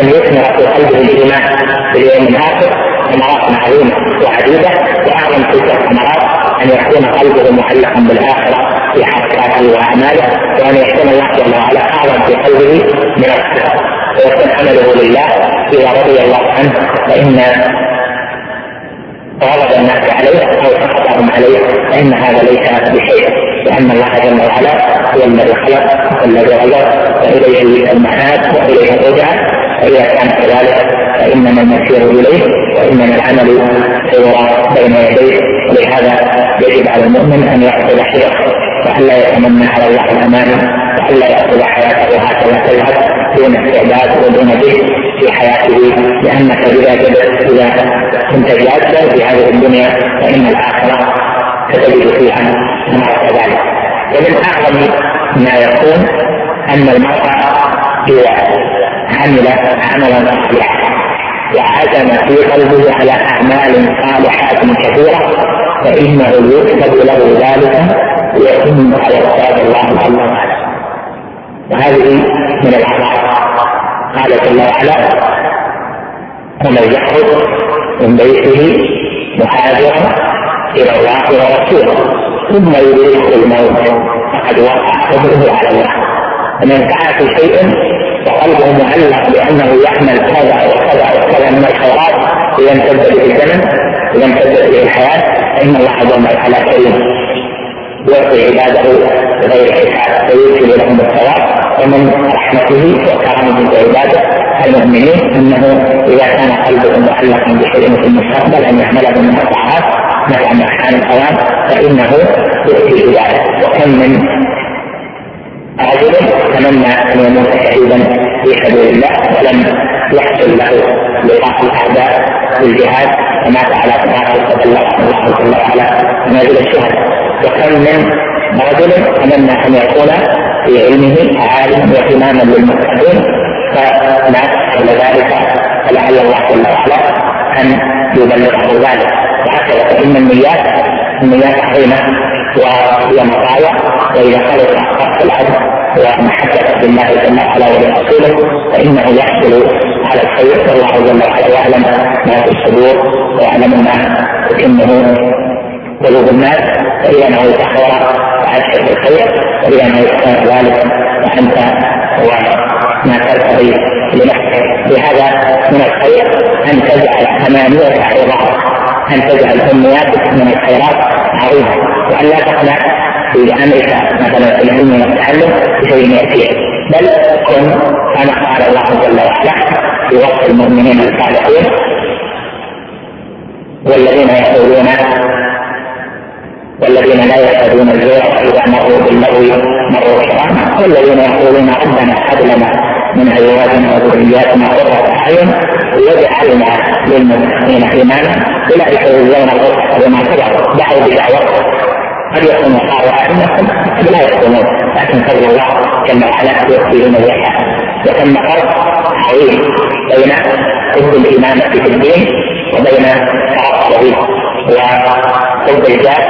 أن يثمر في قلبه الايمان باليوم الآخر ثمرات عظيمه وعديدة وأعظم تلك الثمرات أن يكون قلبه معلقا بالآخرة في حركاته وأعماله وأن يكون الله جل وعلا أعظم في قلبه من الصفات ويكون عمله لله. إذا رضي الله عنه فإن غضب الناس عليه أو سخطهم عليه فإن هذا ليس بشيء. لأن الله جل وعلا هو الذي خلق والذي غير وإليه المعاد وإليه الرجعة فإذا كان كذلك فانما المسير إليه وانما العمل سيرى بين يديه. ولهذا يجب على المؤمن أن ياخذ حذره والا يتمنى على الله الأمانة والا ياخذ حياته هكذا تذهب دون استعداد ودون به في حياته لأنك إذا اذا كنت جادا في هذه الدنيا فإن الآخرة ستجد فيها ما ذلك. ومن أعظم ما يكون أن المرء إذا عمل عملا صالحا وعزم في قلبه على أعمال صالحات كثيرة فإنه يكتب له ذلك ويتم على كتاب الله جل وعلا. وهذه من العطاء قال جل وعلا ومن يخرج من بيته مهاجرا إلى الله ورسوله ثم يدركه الموت. فقد وقع حكمه على الله. فمن فعل في شيء وقلبه معلق بانه يعمل كذا وكذا وكذا من الخيرات. إذا امتد به الزمن إذا امتدت به الحياة فإن الله جل وعلا كريم يعطي عباده بغير حساب ويرسل لهم الثواب. ومن رحمته وكرمه بعباده المؤمنين إنه إذا كان قلبه معلقا بشيء في المستقبل أن يحمله من الطاعات. مع ما كان الاوان فإنه يؤتي ذلك وكم من رجل تمنى أن يموت شهيدا في سبيل الله ولم يحصل له لقاء الاعداء بالجهاد ومات على فراشه فبلغه الله جل وعلا منازل الشهداء. وكم من رجل تمنى أن يكون في علمه عالم وإماما للمتقين فمات قبل ذلك فلعل الله جل وعلا أن يبلغه ذلك. وهكذا. فان النيات النيات عظيمه وهي مطايع وإذا خلق العبد ومحبه بالله جل وعلا ولرسوله فإنه يحصل على الخير. والله جل وعلا يعلم ما في الصدور ويعلم ما تكنه قلوب الناس. انه تحور الخير. وإذا ما يكون ذلك فأنت وما ترتضي لنفسك لهذا من الخير أن تجعل ثمانية عظات أن تجعل أمنياتك من الخيرات عظيمة وأن لا تقنع في أمرك مثلا في العلم والتعلم بشيء يأتيك بل كن كما قال الله جل وعلا في وصف المؤمنين الصالحين والذين يقولون والذين لا يشهدون الزور اذا مروا باللغو مروا كراما والذين يقولون ربنا هب لنا من ازواجنا وذرياتنا قرة اعين ويجعلنا للمتقين إماما. أولئك يجزون الغرفه بما كفروا دعوا بدعوة. قد يكونوا قالوا انكم قد لا يكونون لكن فضل الله جل وعلا يؤتي من وثم فرق عظيم بين حب الامامه في الدين وبين تعصب وحب الجاه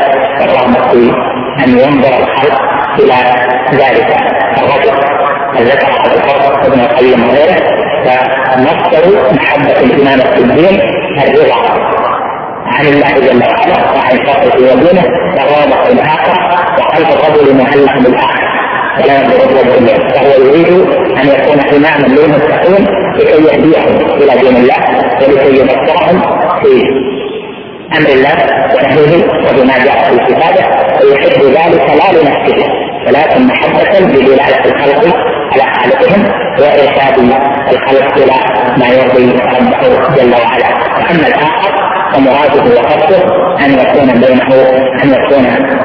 الرغبة في أن ينظر الخلق إلى ذلك الرجل. على الفرق ابن القيم وغيره فمصدر محبة الإمامة في الدين الرضا عن الله جل وعلا وعن شرطه ودينه في الآخرة وقلب الرجل معلق بالآخرة ولا ينظر الرجل فهو يريد أن يكون إماما للمتقين لكي يهديهم إلى دين الله ولكي يبصرهم في أمر الله ونهيه وبما جاء في كتابه ويحب ذلك لا لنفسه. ولكن محبة بدلالة الخلق على خالقهم وإرشاد الخلق إلى ما يرضي ربه جل وعلا. وأما الآخر فمراده وقصده أن يكون بينه أن يكون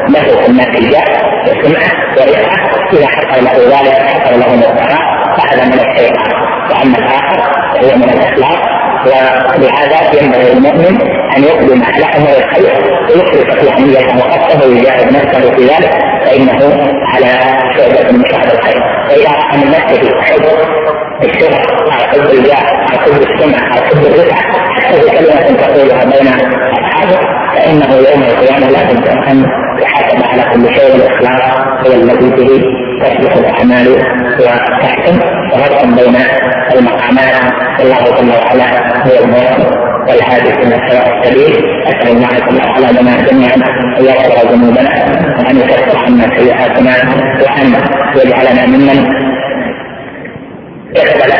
له الجاه وسمعة ورفعة إذا حصل له ذلك حصل له الثراء فهذا من الشيطان. وأما الآخر فهو من الأخلاق. ولهذا ينبغي المؤمن أن يقدم على أمر الخير ويخلص في وقصده ويجاهد نفسه في ذلك فإنه على شعبة من شعب الخير. واذا راى من نفسه حب الشرع أو حب الجاه أو حب السمع أو حب الرفعه حتى كلمة تقولها بين اصحابه فإنه يوم القيامة لا بد أن يحاسب على كل شيء الاخلاق هو الذي به تصلح الأعمال وتحكم وفرق بين المقامات. الله جل وعلا هو الموفق والهادي إلى الصراط السبيل. أسأل الله جل وعلا لنا جميعا أن يغفر ذنوبنا وأن يكفر عنا سيئاتنا وأن يجعلنا ممن يقبل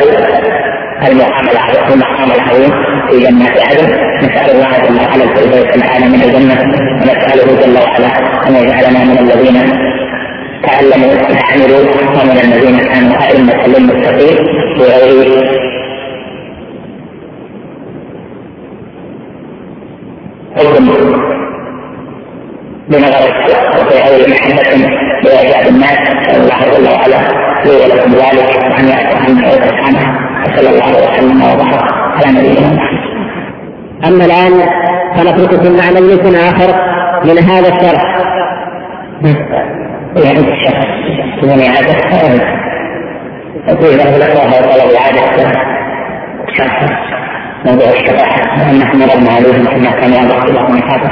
المعاملة المقام العظيم في جنات عدن نسأل الله جل وعلا الفردوس الأعلى من الجنة. ونسأله جل وعلا أن يجعلنا من الذين تعلموا وعملوا ومن الذين كانوا أئمة للمتقين. بغير حكم. بنظر الخلق وفي محبة بإعجاب الناس. الله جل وعلا لي ولكم ذلك. وأن يعفو عنا ويرحمنا وصلى الله وسلم وبارك على نبينا محمد. أما الآن فنترككم مع مجلس آخر من هذا الشرح. يعني الشرح من إعادة أقول له لك طلب إعادة شرح. موضوع الشفاعة نحن مرضنا عليهم كما كان واضح الله من هذا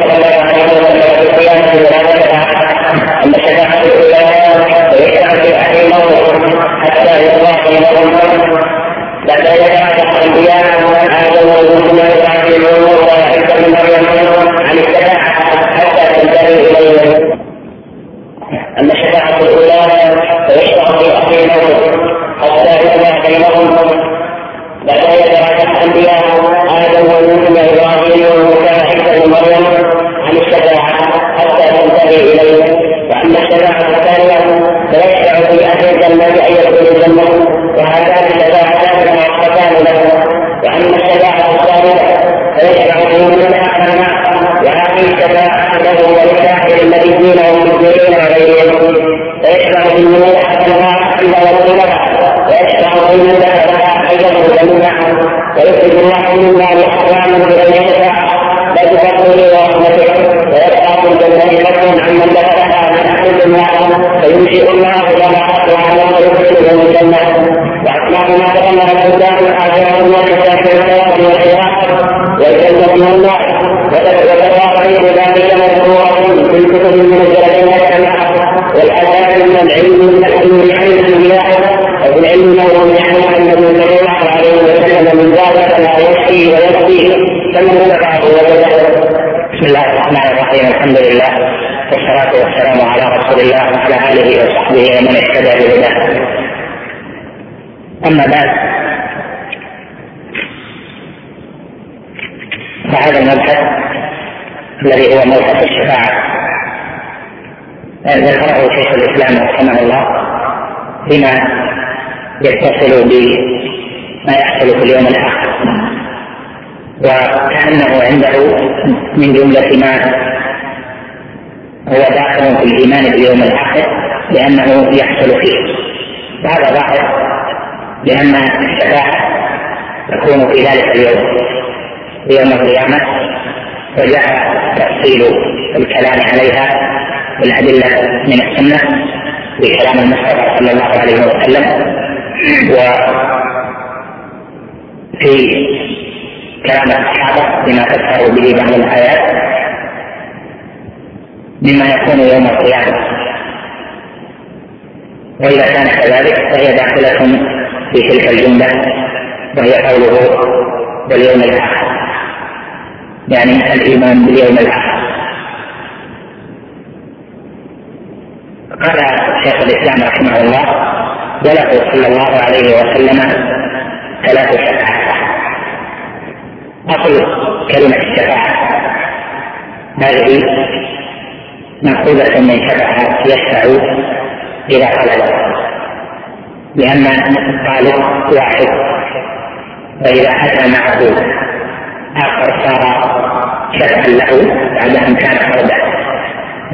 be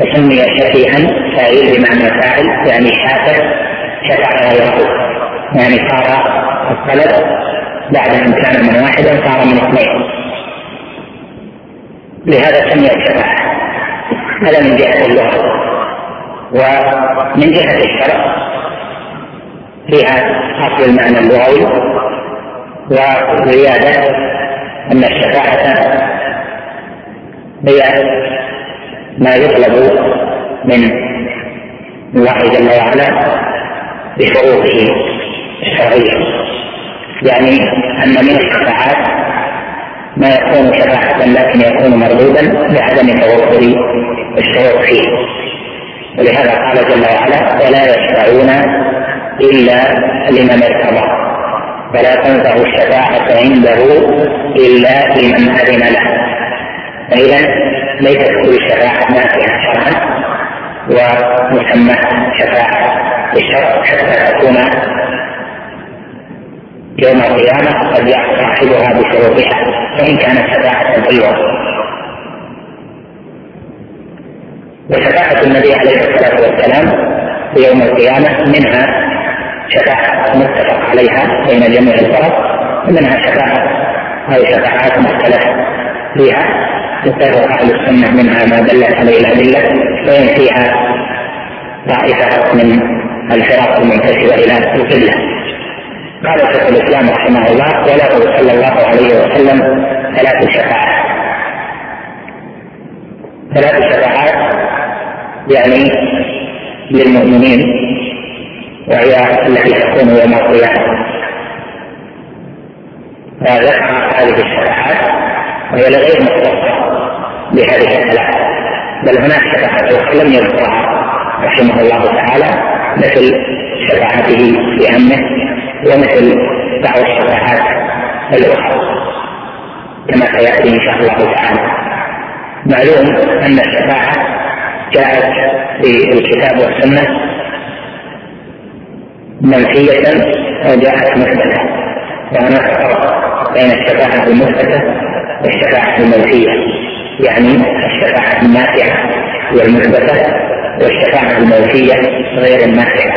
وسمي شفيعا فاعل بمعنى فاعل يعني شافع شفع غيره يعني صار الطلب بعد أن كان من واحد صار من اثنين. لهذا سمي الشفاعة هذا من جهة اللغة ومن جهة الشرع فيها أصل المعنى اللغوي وزيادة أن الشفاعة هي ما يطلب من الله جل وعلا بشروطه الشرعية. يعني أن من الشفاعات ما يكون شفاعة لكن يكون مردودا بعدم توفر الشروط فيه. ولهذا قال جل وعلا ولا يشفعون إلا لمن ارتضى. فلا تنفع الشفاعة عنده إلا لمن أذن له. فإذا ليست كل الشفاعة نافعة شرعا ومسمى شفاعة الشرع حتى تكون يوم القيامة قد صاحبها بشروطها وإن كانت شفاعة حلوة وشفاعة النبي عليه الصلاة والسلام في يوم القيامة منها شفاعة متفق عليها بين جميع الفرق ومنها شفاعة أو شفاعات مختلف فيها. يتفق أهل السنة منها ما دلت عليه الأدلة وإن فيها طائفة من الفرق المنتسبة إلى القبلة. قال شيخ الإسلام رحمه الله وله صلى الله عليه وسلم ثلاث شفاعات. ثلاث شفاعات يعني للمؤمنين وهي التي تكون يوم القيامة. فذكر هذه الشفاعات وهي لغير مختصة بهذه الثلاث بل هناك أخرى لم يذكرها رحمه الله تعالى مثل شفاعته بأمه ومثل بعض الشفاعات الأخرى. كما سيأتي إن شاء الله تعالى. معلوم أن الشفاعة جاءت في الكتاب والسنة منفية وجاءت مثبتة وهناك فرق بين الشفاعة المثبتة والشفاعة المنفية. يعني الشفاعة النافعة هي المثبتة والشفاعة المنفية غير النافعة.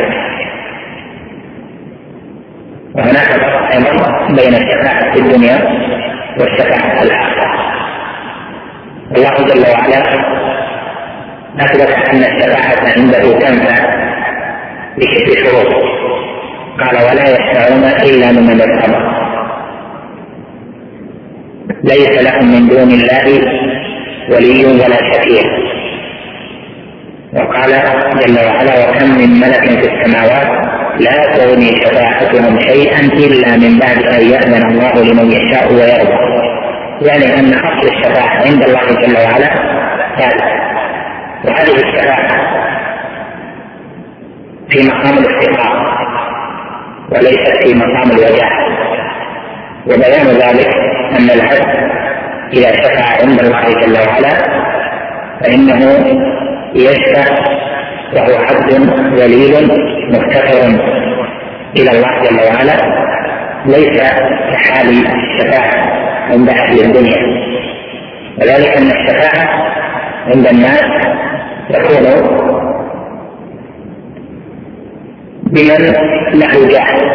وهناك فرق أيضا بين الشفاعة في الدنيا والشفاعة في الآخرة. الله جل وعلا أثبت أن الشفاعة عنده تنفع بشروط قال ولا يشفعون إلا لمن ارتضى ليس لهم من دون الله ولي ولا شفيع. وقال جل وعلا وكم من ملك في السماوات لا تغني شفاعتهم شيئا إلا من بعد أن يأذن الله لمن يشاء ويرضى. يعني أن أصل الشفاعة عند الله جل وعلا ثابت. وهذه الشفاعة في مقام الافتقار وليست في مقام الوجاهة. وبيان ذلك أن العبد إذا شفع عند الله جل وعلا فإنه يشفع وهو عبد ذليل مفتقر إلى الله جل وعلا ليس كحال الشفاعة عند أهل الدنيا. وذلك أن الشفاعة عند الناس تكون بمن له جاه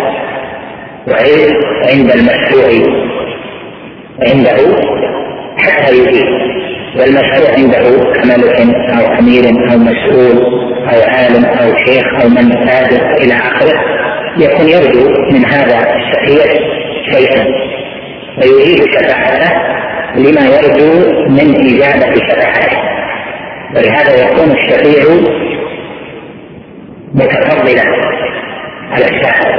وعند المشروع عنده حتى يجيب والمشروع عنده كملك أو أمير أو مسؤول أو عالم أو شيخ أو من تاجر إلى آخره يكون يرجو من هذا الشفيع شيئا. فيجيب شفاعته لما يرجو من إجابة شفاعته. ولهذا يكون الشفيع متفضلا على الشاهد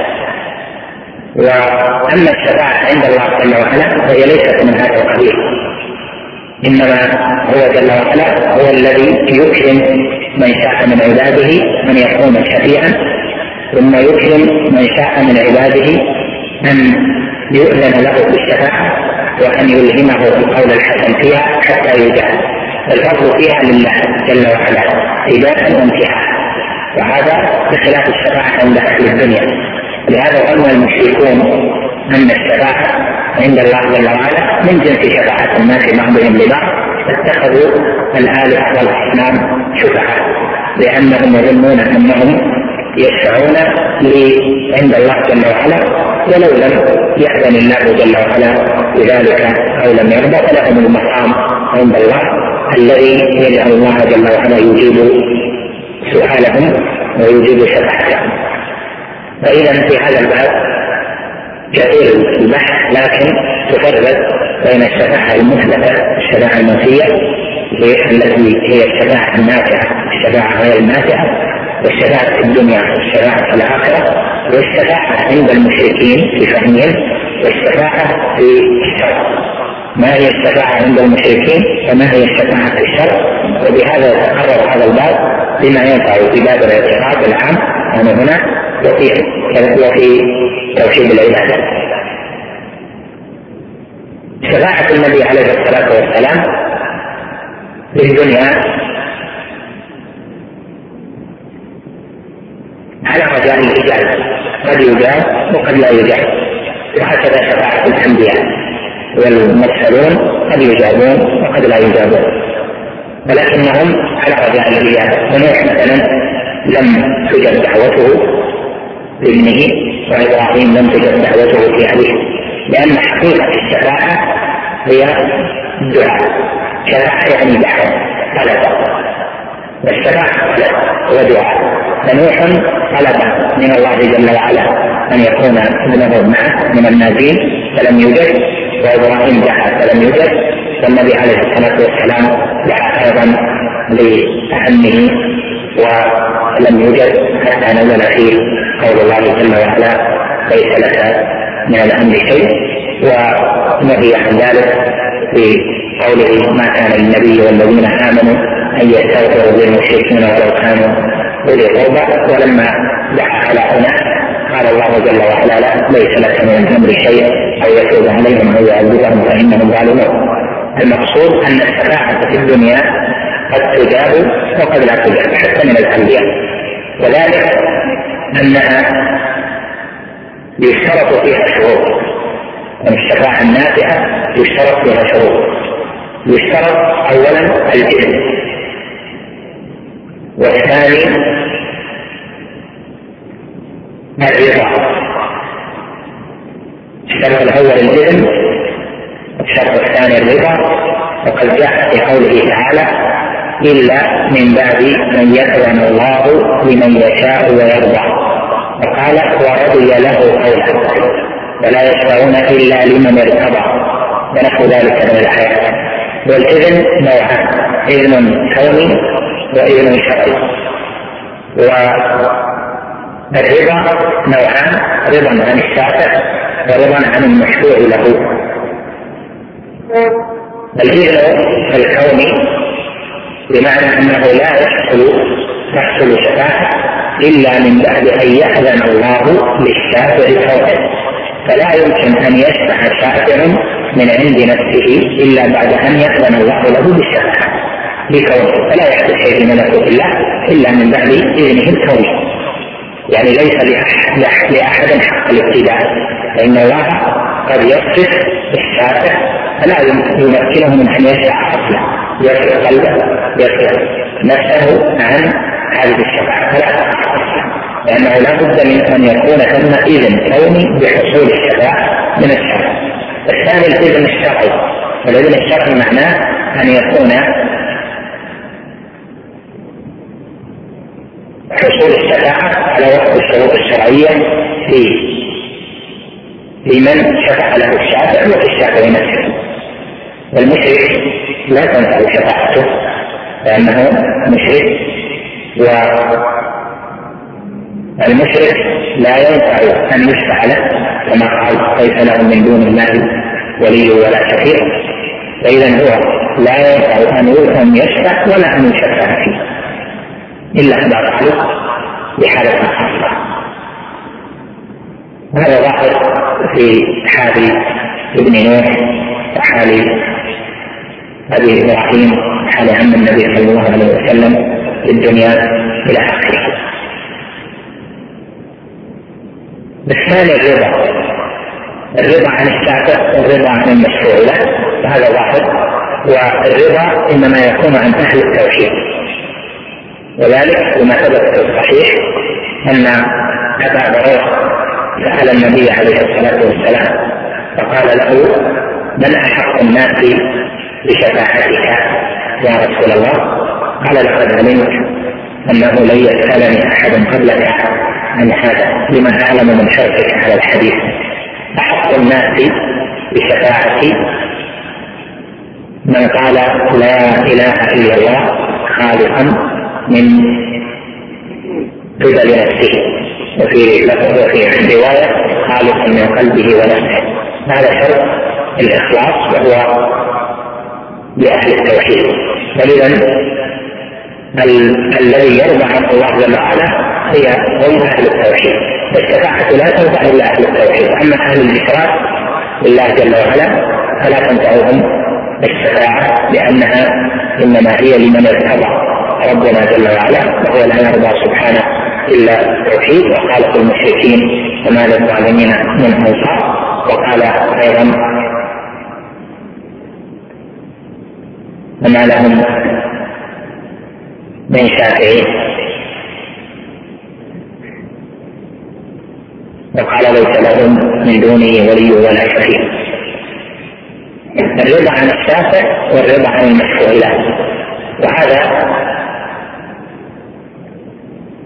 وأما الشفاعة عند الله جل وعلا فهي ليست من هذا القبيل. إنما هو جل وعلا هو الذي يكرم من شاء من عباده أن يكون شفيعا ثم يكرم من شاء من عباده أن يؤذن له بالشفاعة وأن يلهمه القول الحسن فيها حتى يجعل. الفضل فيها لله جل وعلا هدايه وامتحان وهذا بخلاف الشفاعة عند أهل الدنيا. لهذا ظن المشركون أن الشفاعة عند الله جل وعلا من جنس شفاعة الناس بعضهم لبعض فاتخذوا الآلهة والأصنام شفعاء لأنهم يظنون أنهم يشفعون عند الله جل وعلا ولو لم يأذن الله جل وعلا بذلك أو لم يرضى فلهم المقام عند الله الذي يجعل الله جل وعلا يجيب سؤالهم ويجيب شفاعتهم. فإذا في هذا الباب كثير البحث لكن تفرق بين الشفاعة المثبتة الشفاعة المنفية التي هي الشفاعة النافعة الشفاعة غير النافعة والشفاعة في الدنيا والشفاعة في الآخرة والشفاعة عند المشركين في فهمهم والشفاعة في الشرع ما هي الشفاعة عند المشركين وما هي الشفاعة في الشرع وبهذا يتقرر هذا الباب بما ينفع في باب الاعتقاد العام أنا هنا وفي وفي توحيد العبادة. شفاعة النبي عليه الصلاة والسلام في الدنيا على رجاء الإجابة. قد يجاب وقد لا يجاب. وهكذا شفاعة الأنبياء والمرسلون قد يجابون وقد لا يجابون. ولكنهم على رجاء الإجابة. ونوح مثلا لم تجب دعوته. لابنه وابراهيم لم تجد دعوته في ابيه لأن حقيقة الشفاعة هي الدعاء. شفاعة يعني دعوة طلب والشفاعة طلب ودعاء فنوح طلب من الله جل وعلا أن يكون ابنه معه من الناجين فلم يوجد. وإبراهيم دعا فلم يوجد. والنبي عليه الصلاة والسلام دعا أيضا لعمه ولم يوجد حتى نزل فيه قول الله جل وعلا ليس لك من الأمر شيء ونهي عن ذلك في قوله ما كان للنبي والذين آمنوا أن يستغفروا للمشركين ولو كانوا أولي قربى. ولما دعا على اناس قال الله جل وعلا لا ليس لك من الأمر شيء أو يتوب عليهم أو يعذبهم فإنهم ظالمون. المقصود أن الشفاعه في الدنيا قد تجاب وقد لا تجاب حتى من الأنبياء. وذلك أنها يشترط فيها شروط. الشفاعة النافعة يشترط فيها شروط. يشترط أولا الإذن. والثاني الرضا. الشرط الأول الإذن الشرط الثاني الرضا وقد جاء في قوله تعالى إلا من بعد ان يأذن الله لمن يشاء ويرضى. وقال ورضي له قولا. ولا يشفعون إلا لمن ارتضى. ونحو ذلك من الايات والإذن نوعان إذن كوني وإذن شرعي والرضا نوعان رضا عن الشافع ورضا عن المشروع له. الإذن الكوني بمعنى أنه لا يحصل تحصل شفاعة إلا من بعد أن يأذن الله للشافع فوقه. فلا يمكن أن يشفع شافع من عند نفسه إلا بعد أن يأذن الله له بالشفاعة. بكونه فلا يحدث شيء من ملكوت الله إلا من بعد إذنه الكوني يعني ليس لأحد حق الابتداء. فإن الله قد يصف الشافع فلا يمكنه من أن يشفع أصلا يصف نفسه عن هذه الشفاعة. فلا. لأنه لا بد من أن يكون ثم إذن كوني بحصول الشفاعة من الشرع الثاني الإذن الشرعي. والإذن الشرعي معناه أن يكون حصول الشفاعة على وفق الشروط الشرعية في لمن شفع له الشافع وفي الشافع نفسه والمشرك لا تنفع شفاعته لأنه مشرك والمشرك لا ينفع أن يشفع له كما قال ليس له من دون الله ولي ولا شفيع. فإذا هو لا ينفع أن يشفع ولا أن يشفع فيه إلا إذا فعلوا بحالة خاصة. هذا ظاهر في حال ابن نوح وحال أبي إبراهيم حال عم النبي صلى الله عليه وسلم في الدنيا إلى آخره. الثاني الرضا الرضا عن الشافع والرضا عن المشروع له وهذا ظاهر والرضا إنما يكون عن أهل التوحيد. وذلك بما ثبت في الصحيح أن أبا هريرة سأل النبي عليه الصلاة والسلام فقال له من احق الناس بشفاعتك؟ يا رسول الله قال لقد علمت أنه لن يسألني أحد قبلك عن هذا لما أعلم من شرطك على الحديث. احق الناس بشفاعتي؟ من قال لا إله إلا الله خالقا من قبل نفسه وفي وفي رواية خالقا من قلبه ونفسه. هذا شرط الإخلاص وهو لأهل التوحيد. فإذا الذي يرضى عن الله جل وعلا هي هم أهل التوحيد. الشفاعة لا تنفع إلا أهل التوحيد. أما أهل الإشراك بالله جل وعلا فلا تنفعهم الشفاعة لأنها إنما هي لمن ارتضى ربنا جل وعلا وهو لا يرضى سبحانه إلا التوحيد وقال في المشركين وما للظالمين من أنصار. وقال أيضا وما لهم من شافعين. وقال ليس لهم من دونه ولي ولا شفيع. الرضا عن الشافع والرضا عن المشفوع له وهذا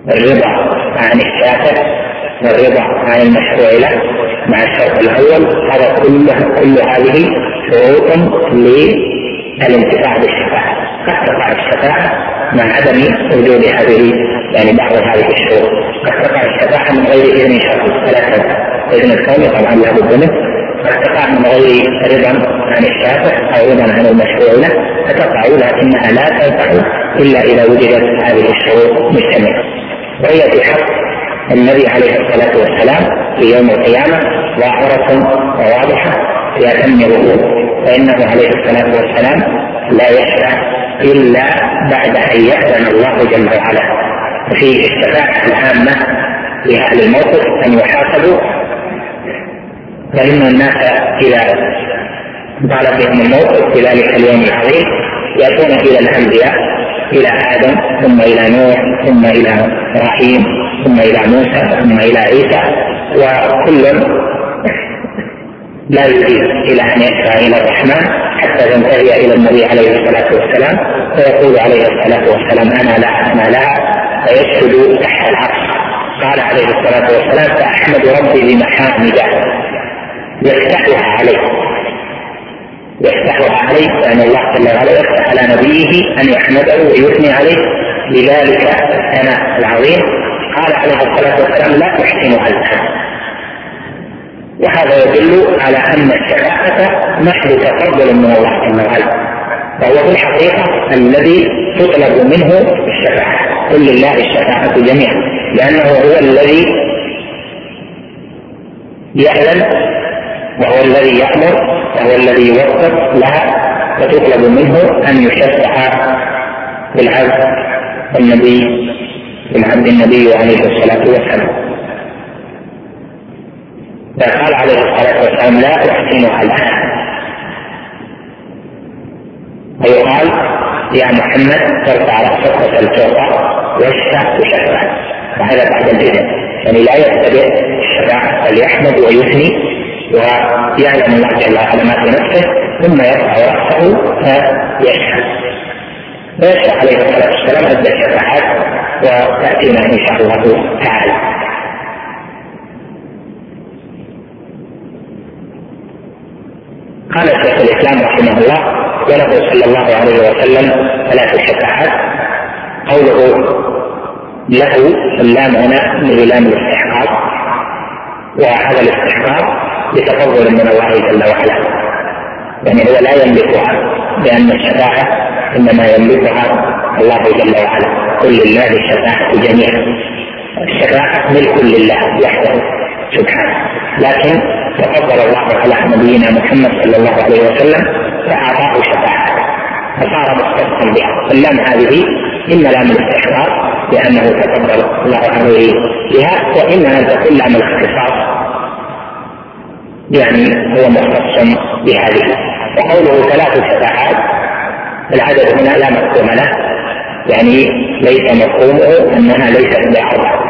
الرضا عن الشافع والرضا عن المشروع له مع الشرط الأول. هذا كله كل هذه شروط الانتفاع بالشفاعة. قد تقع الشفاعة مع عدم وجود هذه يعني بعض هذه الشروط. قد تقع الشفاعة من غير إذن شرعي. فلا تنفع إذن الكون طبعا لا بد منه. قد تقع من غير رضا عن الشافع أو رضا عن المشروع له فتقع لكنها لا تنفع إلا إذا وجدت هذه الشروط مجتمعة. وهي في حق النبي عليه الصلاة والسلام في يوم القيامة ظاهرة وواضحة في أتم الوجود فإنه عليه الصلاة والسلام لا يشفع إلا بعد أن يأذن الله جل وعلا. وفي الشفاعة العامة لأهل الموقف أن يحاسبوا فإن الناس إذا طال بهم الموقف في ذلك اليوم العظيم يأتون إلى الأنبياء إلى آدم ثم إلى نوح ثم إلى إبراهيم ثم إلى موسى ثم إلى عيسى وكل لا يريد إلى أن يشفع إلى الرحمن حتى تنتهي إلى النبي عليه الصلاة والسلام فيقول عليه الصلاة والسلام أنا لا أنا لا فيسجد تحت العرش. قال عليه الصلاة والسلام فأحمد ربي بمحامده. يفتحها عليه. يفتحها عليه لأن الله جل وعلا يفتح على نبيه أن يحمده ويثني عليه. بذلك الثناء العظيم. قال عليه الصلاة والسلام لا تحسن الآن. وهذا يدل على أن الشفاعة محل تفضل من الله جل وعلا وهو في الحقيقة الذي تطلب منه الشفاعة. قل لله الشفاعة جميعا. لأنه هو الذي يعلم وهو الذي يأمر وهو الذي يوفق لها فتطلب منه أن يشفع بالعبد النبي بالعبد النبي عليه الصلاة والسلام. فقال عليه الصلاة والسلام لا؟ أحسنها الآن فيقال يا محمد ترفع رأسك وتلتوطى واشفع تشفع وهذا بعد الإذن. يعني لا يتبع الشفاعة بل يحمد ويثني ويعلم الله جل وعلا ما في نفسه ثم يرفع رأسه فيشفع فيشفع عليه الصلاة والسلام عدة شفاعات وتأتينا إن شاء الله تعالى. قال شيخ الإسلام رحمه الله وله صلى الله عليه وسلم ثلاث شفاعات قوله له اللام هنا من لام الاستحقاق. وهذا الاستحقاق بتفضل من الله جل وعلا. يعني هو لا يملكها لأن الشفاعة إنما يملكها الله جل وعلا. قل لله الشفاعة جميعا. الشفاعة ملك لله وحده. سبحانه لكن تفضل الله على نبينا محمد صلى الله عليه وسلم فأعطاه شفاعة. فصار مختصا بها. اللام هذه إما لام الاستحقاق لأنه تفضل الله عليه بها وإما ان تكون لام الاختصاص يعني هو مختص بهذه. وقوله ثلاث شفاعات العدد هنا لا مفهوم له. يعني ليس مفهومه أنها ليست باربعه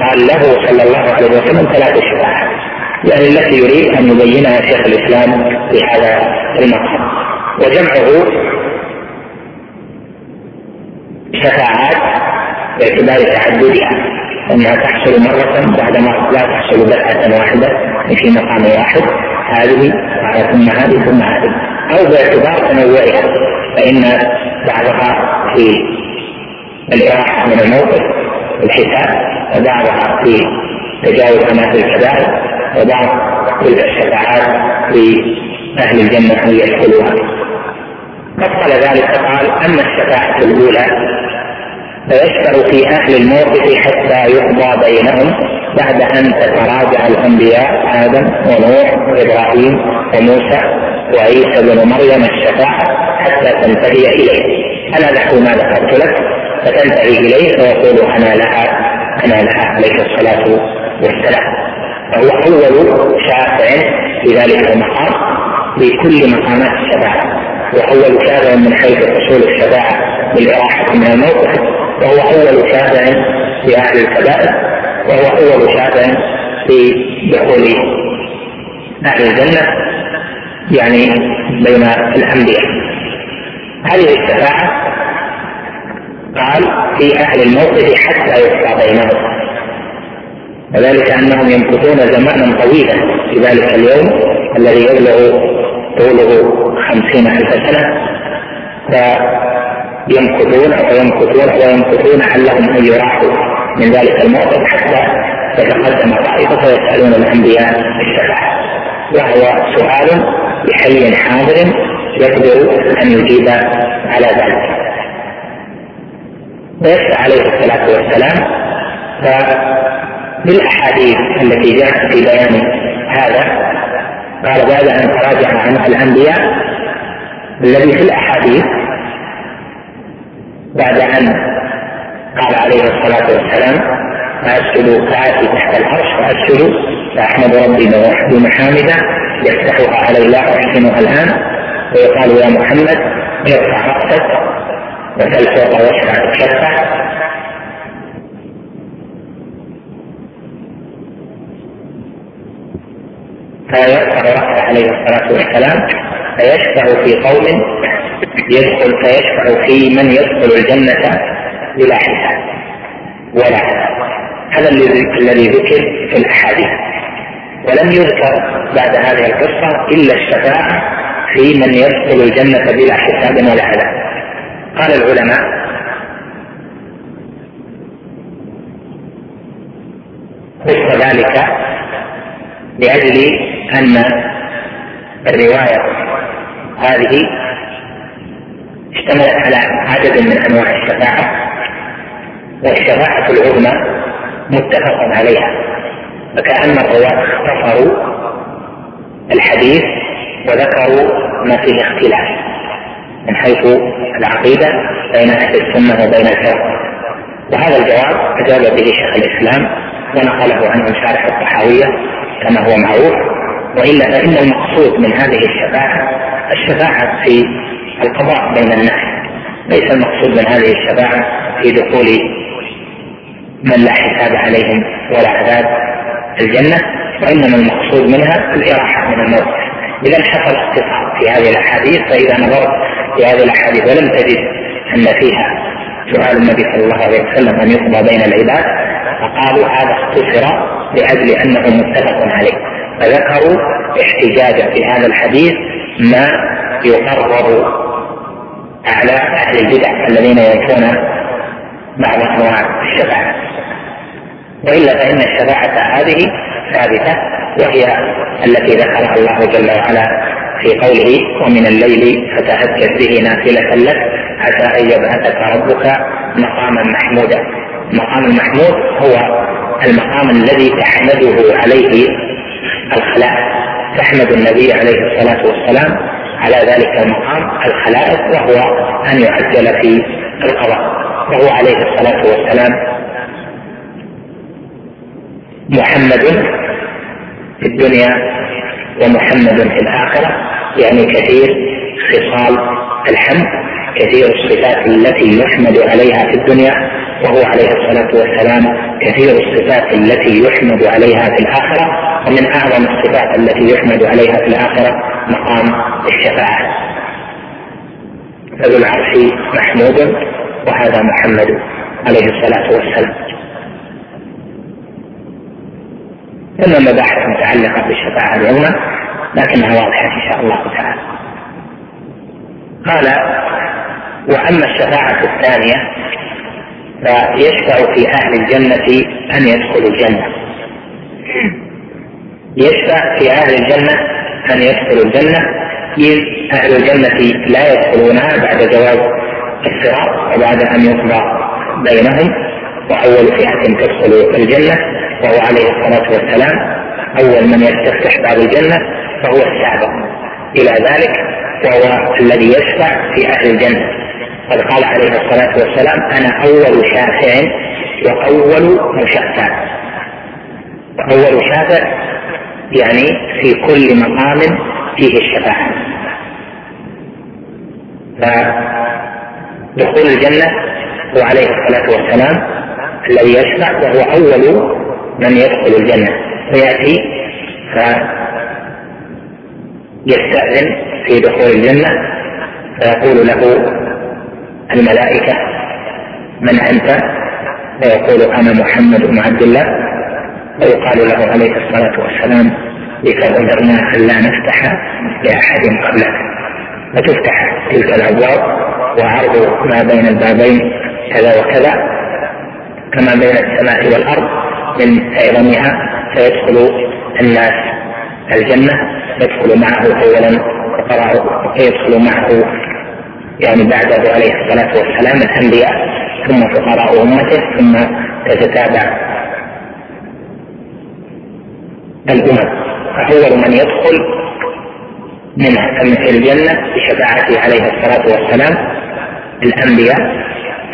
قال له صلى الله عليه وسلم ثلاث شفاعات يعني التي يريد أن يبينها شيخ الإسلام في هذا المقام. وجمعه شفاعات باعتبار تعددها. أنها تحصل مرة بعد ما لا تحصل دفعه واحدة في مقام واحد. هذه ثم هذه ثم هذه. أو باعتبار تنوعها. فإن بعضها في الإراحة من الموقف. الحساب وبعضها في تجاوز اناس الكبائر وبعض تلك الشفاعات لأهل الجنة أن يدخلوها. فصل ذلك قال أما الشفاعة الأولى فيشفع في أهل الموقف حتى يقضى بينهم بعد أن تتراجع الأنبياء آدم ونوح وإبراهيم وموسى وعيسى بن مريم الشفاعة حتى تنتهي إليه. أنا له ما ذكرت لك؟ فتنتهي إليه فيقول أنا لها أنا لها عليه الصلاة والسلام. فهو أول شافع في ذلك المقام في كل مقامات الشفاعة. واول شافع من حيث حصول الشفاعة بالاراحه من الموقف وهو أول شافع في أهل الكبائر. وهو أول شافع في دخول أهل الجنة يعني بين الأنبياء. هذه الشفاعة قال في أهل الموقف حتى يقضى بينهم. وذلك أنهم يمكثون زمانا طويلا في ذلك اليوم الذي يبلغ طوله خمسين ألف سنة. فيمكثون ويمكثون ويمكثون لعلهم أن يراحوا من ذلك الموقف حتى تتقدم طائفة ويسألون الأنبياء الشفاعة. وهو سؤال بحي حاضر يقدر أن يجيب على ذلك. ويسأل عليه الصلاة والسلام. بالاحاديث التي جاءت في بيان هذا قال بعد أن تراجع عن الأنبياء الذي في الأحاديث بعد أن قال عليه الصلاة والسلام فاسجد فاتي تحت العرش فاسجد فأحمد ربي بمحامده يفتحها علي لا احسنها الآن. ويقال يا محمد ارفع رأسك. وسل فوق واشفع تشفع فيرفع رأسه عليه الصلاة والسلام فيشفع في قوم يدخل فيشفع في من يدخل الجنة بلا حساب ولا. عذاب هذا الذي ذكر في الأحاديث. ولم يذكر بعد هذه القصة إلا الشفاعة في من يدخل الجنة بلا حساب ولا عذاب قال العلماء قص ذلك لأجل أن الرواية هذه اشتملت على عدد من أنواع الشفاعة والشفاعة العظمى متفق عليها. فكأن الرواة اختصروا الحديث وذكروا ما فيه اختلاف. من حيث العقيدة بين أهل السنة وبين الفرق. وهذا الجواب أجاب به شيخ الإسلام ونقله عنه شارح الطحاوية كما هو معروف وإلا فإن المقصود من هذه الشفاعة الشفاعة في القضاء بين الناس. ليس المقصود من هذه الشفاعة في دخول من لا حساب عليهم ولا عذاب الجنة وإنما المقصود منها الإراحة من الموت. إذا حصل اختصار في هذه الأحاديث فإذا نظرت في هذه الأحاديث ولم تجد أن فيها سؤال النبي صلى الله عليه وسلم أن يقضى بين العباد فقالوا هذا اختصر لأجل أنه متفق عليه. فذكروا احتجاجا في هذا الحديث ما يقرر على أهل البدع الذين ينفون بعض أنواع الشفاعه وإلا فإن الشفاعه هذه ثابتة وهي التي ذكرها الله جل وعلا في قوله ومن الليل فتهجد به نافلة لك عسى أن يبعثك ربك مقاما محمودا. المقام المحمود هو المقام الذي تحمده عليه الخلائق تحمد النبي عليه الصلاة والسلام على ذلك المقام الخلائق وهو أن يعجل في القضاء وهو عليه الصلاة والسلام محمد في الدنيا ومحمد في الآخرة يعني كثير خصال الحمد كثير الصفات التي يحمد عليها في الدنيا وهو عليه الصلاة والسلام كثير الصفات التي يحمد عليها في الآخرة ومن أعظم الصفات التي يحمد عليها في الآخرة مقام الشفاعة. فذو العرش محمود وهذا محمد عليه الصلاة والسلام. ثم مباحث متعلقة بالشفاعة العظمى لكنها واضحة إن شاء الله تعالى. قال وأما الشفاعة الثانية فيشفع في أهل الجنة أن يدخلوا الجنة. يشفع في أهل الجنة أن يدخلوا الجنة إذ أهل الجنة لا يدخلونها بعد جواز الصراط وبعد أن يقضى بينهم وأول فئة تدخل الجنة وهو عليه الصلاة والسلام أول من يستفتح باب الجنة فهو السابق. إلى ذلك وهو الذي يشفع في أهل الجنة. قد قال عليه الصلاة والسلام أنا أول شافع وأول مشفع. وأول شافع يعني في كل مقام فيه الشفاعة. فدخول الجنة هو عليه الصلاة والسلام الذي يشفع وهو أول من يدخل الجنة. ويأتي فيستأذن في دخول الجنة. فيقول له الملائكة من أنت؟ فيقول أنا محمد بن عبد الله. ويقال له عليه الصلاة والسلام بك أمرنا ألا نفتح لأحد قبلك. فتفتح تلك الأبواب وعرض ما بين البابين كذا وكذا كما بين السماء والأرض. من عظمها فيدخل الناس الجنة يدخل معه أولا فقراء يدخل معه يعني بعده عليه الصلاة والسلام الأنبياء ثم فقراء أمته ثم تتتابع الأمم. فأول من يدخل من الجنة بشفاعته عليه الصلاة والسلام الأنبياء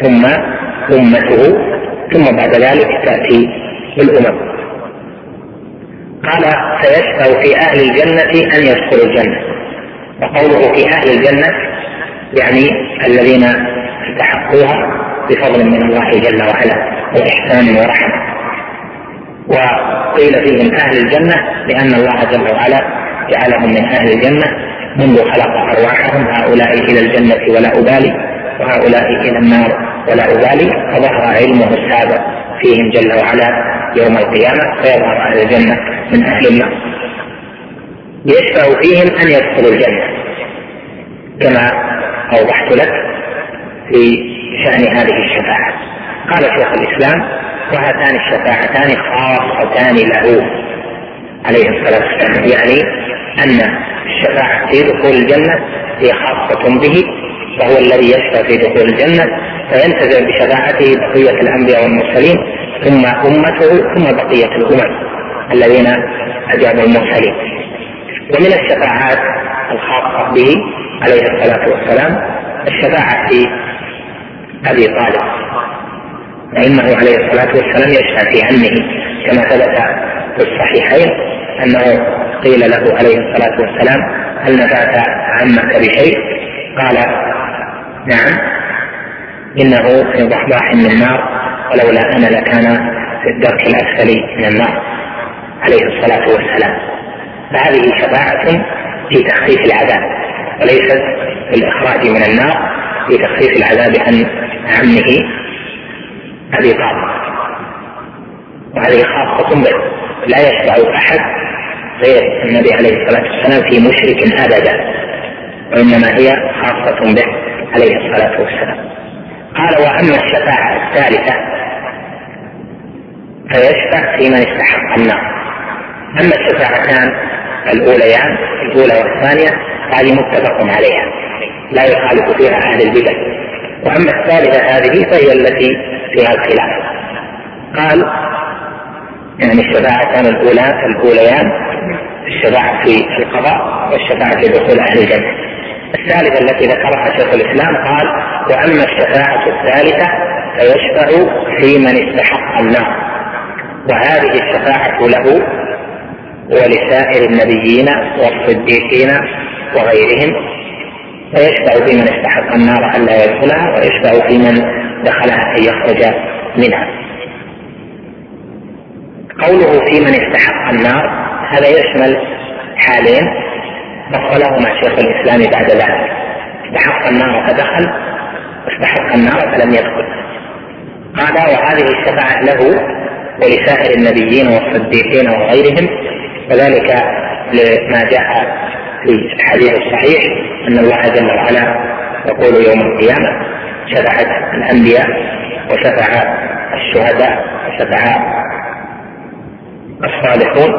ثم أمته ثم بعد ذلك تأتي الأمم. قال فيشفع في أهل الجنة أن يدخلوا الجنة. وقوله في أهل الجنة يعني الذين استحقوها بفضل من الله جل وعلا وإحسان ورحمة وقيل فيهم أهل الجنة لأن الله جل وعلا جعلهم من أهل الجنة منذ خلق أرواحهم. هؤلاء إلى الجنة ولا أبالي وهؤلاء إلى النار ولا أبالي. فظهر علمه السابق فيهم جل وعلا يوم القيامة فيظهر أهل الجنة من أهل النار. يشفع فيهم أن يدخلوا الجنة. كما أوضحت لك في شأن هذه الشفاعة. قال شيخ الإسلام وهاتان الشفاعتان خاصتان له. عليه الصلاة والسلام. يعني أن الشفاعة في دخول الجنة هي خاصة به وهو الذي يشفع في دخول الجنة فينتزع بشفاعته بقية الأنبياء والمرسلين ثم أمته ثم بقية الأمم الذين أجابوا المرسلين ومن الشفاعات الخاصة به عليه الصلاة والسلام الشفاعة في أبي طالب فإنه عليه الصلاة والسلام يشفع في عمه كما ثبت في الصحيحين أنه قيل له عليه الصلاة والسلام هل نفعت عمك بشيء؟ قال نعم إنه في ضحضاح من النار ولولا أنا لكان في الدرك الأسفل من النار. عليه الصلاة والسلام. فهذه شفاعة في تخفيف العذاب وليست في الإخراج من النار في تخفيف العذاب عن عمه أبي طالب. وهذه خاصة به. لا يشفع أحد غير النبي عليه الصلاة والسلام في مشرك أبدا وإنما هي خاصة به عليه الصلاة والسلام. قال وأما الشفاعة الثالثة فيشفع في من استحق. النار. أما الشفاعتان الأوليان الأولى والثانية هذه متفق عليها. لا يخالف فيها أهل البدع. وأما الثالثة هذه فهي التي فيها الخلاف. قال يعني الشفاعتان الأولى الأوليان الشفاعة في القضاء والشفاعة في دخول أهل الجنة. الثالثة التي ذكرها شيخ الإسلام قال وأما الشفاعة الثالثة فيشفع في من استحق النار. وهذه الشفاعة له ولسائر النبيين والصديقين وغيرهم فيشفع في من استحق النار ألا يدخلها ويشفع في من دخلها أن يخرج منها. قوله في من استحق النار هذا يشمل حالين فصلهما شيخ الإسلام بعد ذلك. استحق النار فدخل واستحق النار فلم يدخل. قال وهذه الشفاعة له ولسائر النبيين والصديقين وغيرهم وذلك لما جاء في الحديث الصحيح أن الله جل وعلا يقول يوم القيامة شفعت الأنبياء وشفع الشهداء وشفع الصالحون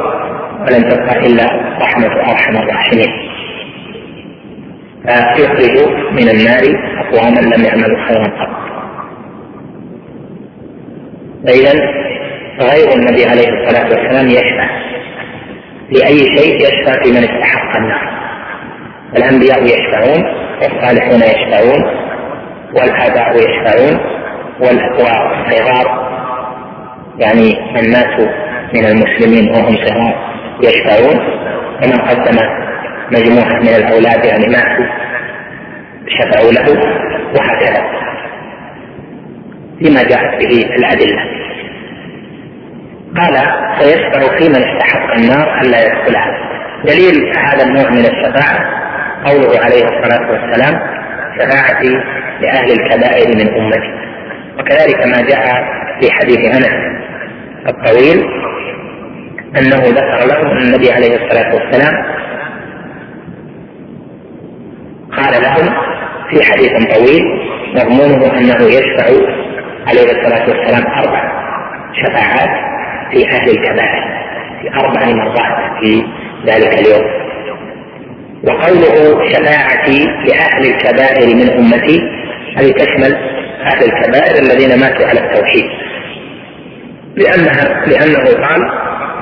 ولم تبقى إلا رحمة أرحم الراحمين. فيخرج من النار أقواما لم يعملوا خيرا قط. فاذا غير النبي عليه الصلاة والسلام يشفع. لأي شيء يشفع في من استحق النار. الأنبياء يشفعون والصالحون يشفعون والآباء يشفعون والصغار يعني الناس من المسلمين وهم صغار يشفعون. ومن قدم مجموعة من الأولاد يعني ماتوا شفعوا له وهكذا فيما جاءت به الأدلة. قال فيشفع في من استحق النار ألا يدخلها. دليل هذا النوع من الشفاعة قوله عليه الصلاة والسلام شفاعتي لأهل الكبائر من أمتي. وكذلك ما جاء في حديث أنس الطويل أنه ذكر له النبي عليه الصلاة والسلام قال لهم في حديث طويل مضمونه أنه يشفع عليه الصلاة والسلام أربع شفاعات. في أهل الكبائر في أربع مرات في ذلك اليوم. وقوله شفاعتي لأهل الكبائر من أمتي هذه تشمل أهل الكبائر الذين ماتوا على التوحيد. لأنها لأنه قال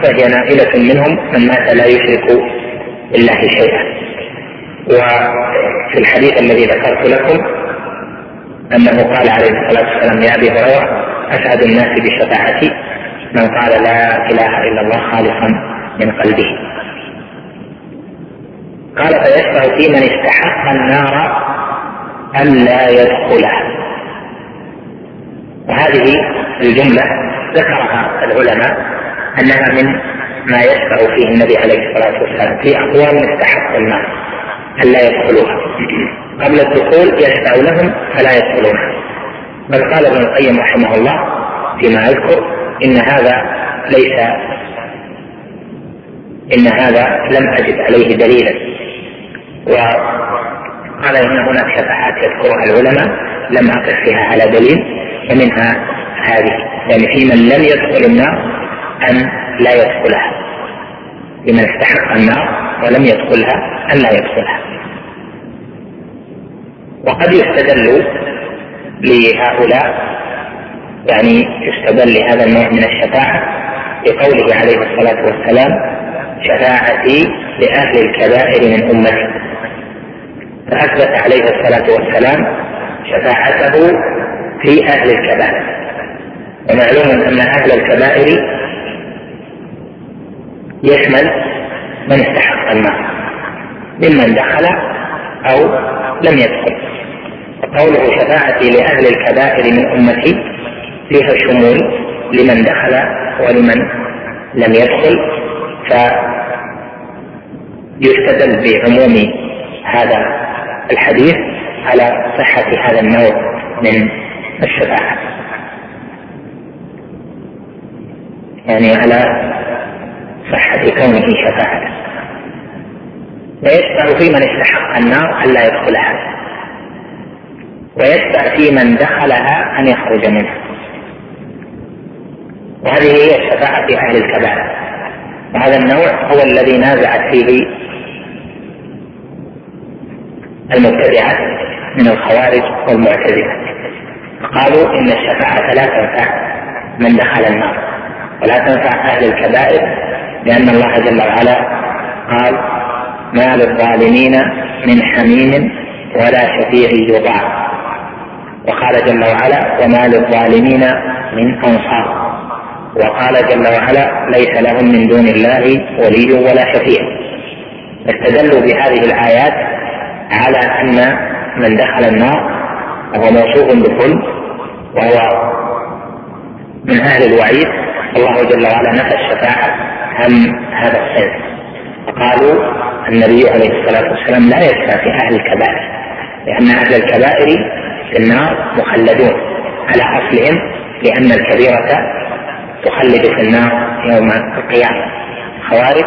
فهي نائلة منهم من مات لا يشرك بالله شيئا. وفي الحديث الذي ذكرت لكم أنه قال عليه الصلاة والسلام يا أبي هريرة أسعد الناس بشفاعتي من قال لا إله إلا الله خالصا من قلبه. قال فيشفع في من استحق النار الا يدخلها. وهذه الجملة ذكرها العلماء أنها من ما يشفع فيه النبي عليه الصلاة والسلام في اقوام استحق النار الا يدخلوها. قبل الدخول يشفع لهم فلا يدخلونها. بل قال ابن القيم رحمه الله فيما اذكر إن هذا ليس إن هذا لم أجد عليه دليلا. وقال إن هناك شفاعات يذكرها العلماء لم أقف فيها على دليل ومنها هذه. يعني في من لم يدخل النار أن لا يدخلها. لمن استحق النار ولم يدخلها أن لا يدخلها. وقد يستدل لهؤلاء يعني يستدل لهذا النوع من الشفاعة بقوله عليه الصلاة والسلام شفاعتي لأهل الكبائر من أمتي. فأثبت عليه الصلاة والسلام شفاعته في أهل الكبائر. ومعلوم أن أهل الكبائر يشمل من استحق النار ممن دخل أو لم يدخل. قوله شفاعتي لأهل الكبائر من أمتي فيها شمول لمن دخل ولمن لم يدخل فيستدل بعموم هذا الحديث على صحة هذا النوع من الشفاعة. يعني على صحة كونه شفاعة. ويشفع في من استحق النار ألا يدخلها ويشفع في من دخلها أن يخرج منها. وهذه هي الشفاعة في أهل الكبائر. وهذا النوع هو الذي نازعت فيه المبتدعة من الخوارج والمعتزلة. قالوا إن الشفاعة لا تنفع من دخل النار ولا تنفع أهل الكبائر لأن الله جل وعلا قال ما للظالمين من حميم ولا شفيع يطاع وقال جل وعلا وما للظالمين من أنصار وقال جل وعلا ليس لهم من دون الله ولي ولا شفيع. استدلوا بهذه الآيات على أن من دخل النار وهو موصوف بالظلم وهو من أهل الوعيد. الله جل وعلا نفى الشفاعة عن هذا الصنف وقالوا النبي عليه الصلاة والسلام لا يشفع في أهل الكبائر لأن أهل الكبائر في النار مخلدون على أصلهم لأن الكبيرة تخلد في النار يوم القيامة. خوارج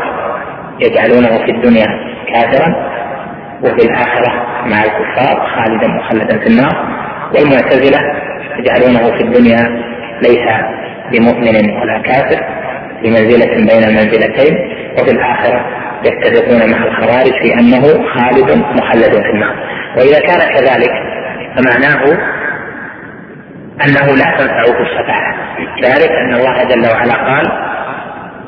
يجعلونه في الدنيا كافرا وفي الآخرة مع الكفار خالدا مخلدا في النار. والمعتزلة يجعلونه في الدنيا ليس بمؤمن ولا كافر بمنزلة بين المنزلتين وفي الآخرة يتفقون مع الخوارج في أنه خالد مخلد في النار. وإذا كان كذلك فمعناه أنه لا تنفعه الشفاعه ذلك أن الله جل وعلا قال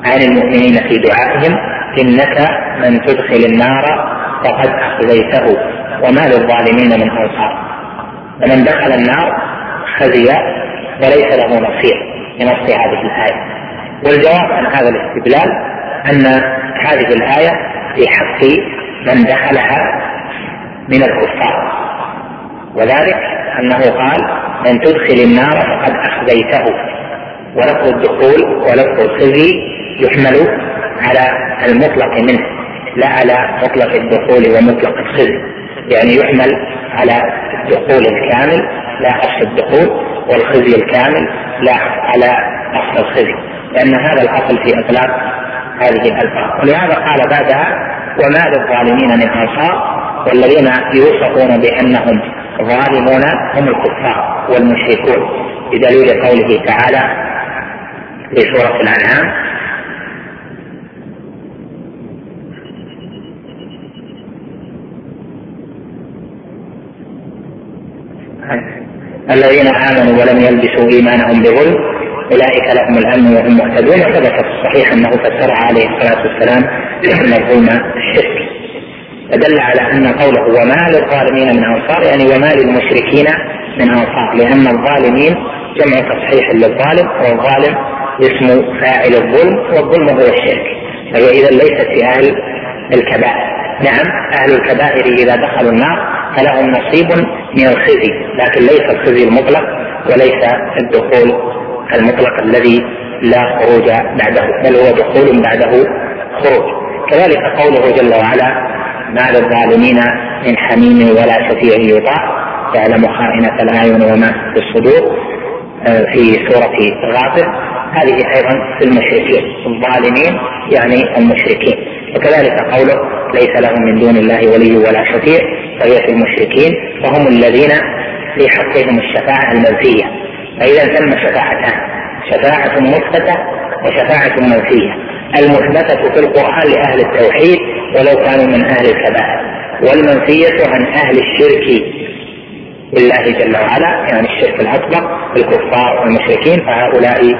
عن المؤمنين في دعائهم إنك من تدخل النار فقد اخزيته وما للظالمين من أنصار. فمن دخل النار خزي وليس له نصير لنص هذه الآية. والجواب عن هذا الاستدلال أن هذه الآية في حق من دخلها من الكفار. وذلك أنه قال من تدخل النار فقد اخزيته ولفظ الدخول ولفظ الخزي يحمل على المطلق منه لا على مطلق الدخول ومطلق الخزي. يعني يحمل على الدخول الكامل لا أصل الدخول والخزي الكامل لا على أصل الخزي. لأن هذا الأصل في إطلاق هذه الألفاظ. ولهذا قال بعدها وما للظالمين من أنصار والذين يوصفون بأنهم ظالمون هم الكفار والمشركون بدليل قوله تعالى في سورة الأنعام الذين آمنوا ولم يلبسوا إيمانهم بظلم أولئك لهم الأمن وهم مهتدون وثبت في الصحيح أنه فسرها عليه الصلاة والسلام مفهوم الشرك فدل على أن قوله وما للظالمين من أنصار يعني وما للمشركين من أنصار لأن الظالمين جمع تصحيح للظالم والظالم اسم فاعل الظلم والظلم هو الشرك. فهي إذا ليست في أهل الكبائر. نعم أهل الكبائر إذا دخلوا النار فلهم نصيب من الخزي لكن ليس الخزي المطلق وليس الدخول المطلق الذي لا خروج بعده بل هو دخول بعده خروج. كذلك قوله جل وعلا ما للظالمين من حميم ولا شفيع يطاع. يعلم خائنة الأعين وما في الصدور آه، في سورة غافر هذه أيضا في المشركين الظالمين يعني المشركين. وكذلك قوله ليس لهم من دون الله ولي ولا شفيع فهي في المشركين وهم الذين في حقهم الشفاعة المنفية. فإذا ثم شفاعتان شفاعة مثبتة وشفاعة منفية. المثبتة في القرآن لأهل التوحيد ولو كانوا من أهل الكبائر والمنفية عن أهل الشرك بالله جل وعلا يعني الشرك الأكبر الكفار والمشركين فهؤلاء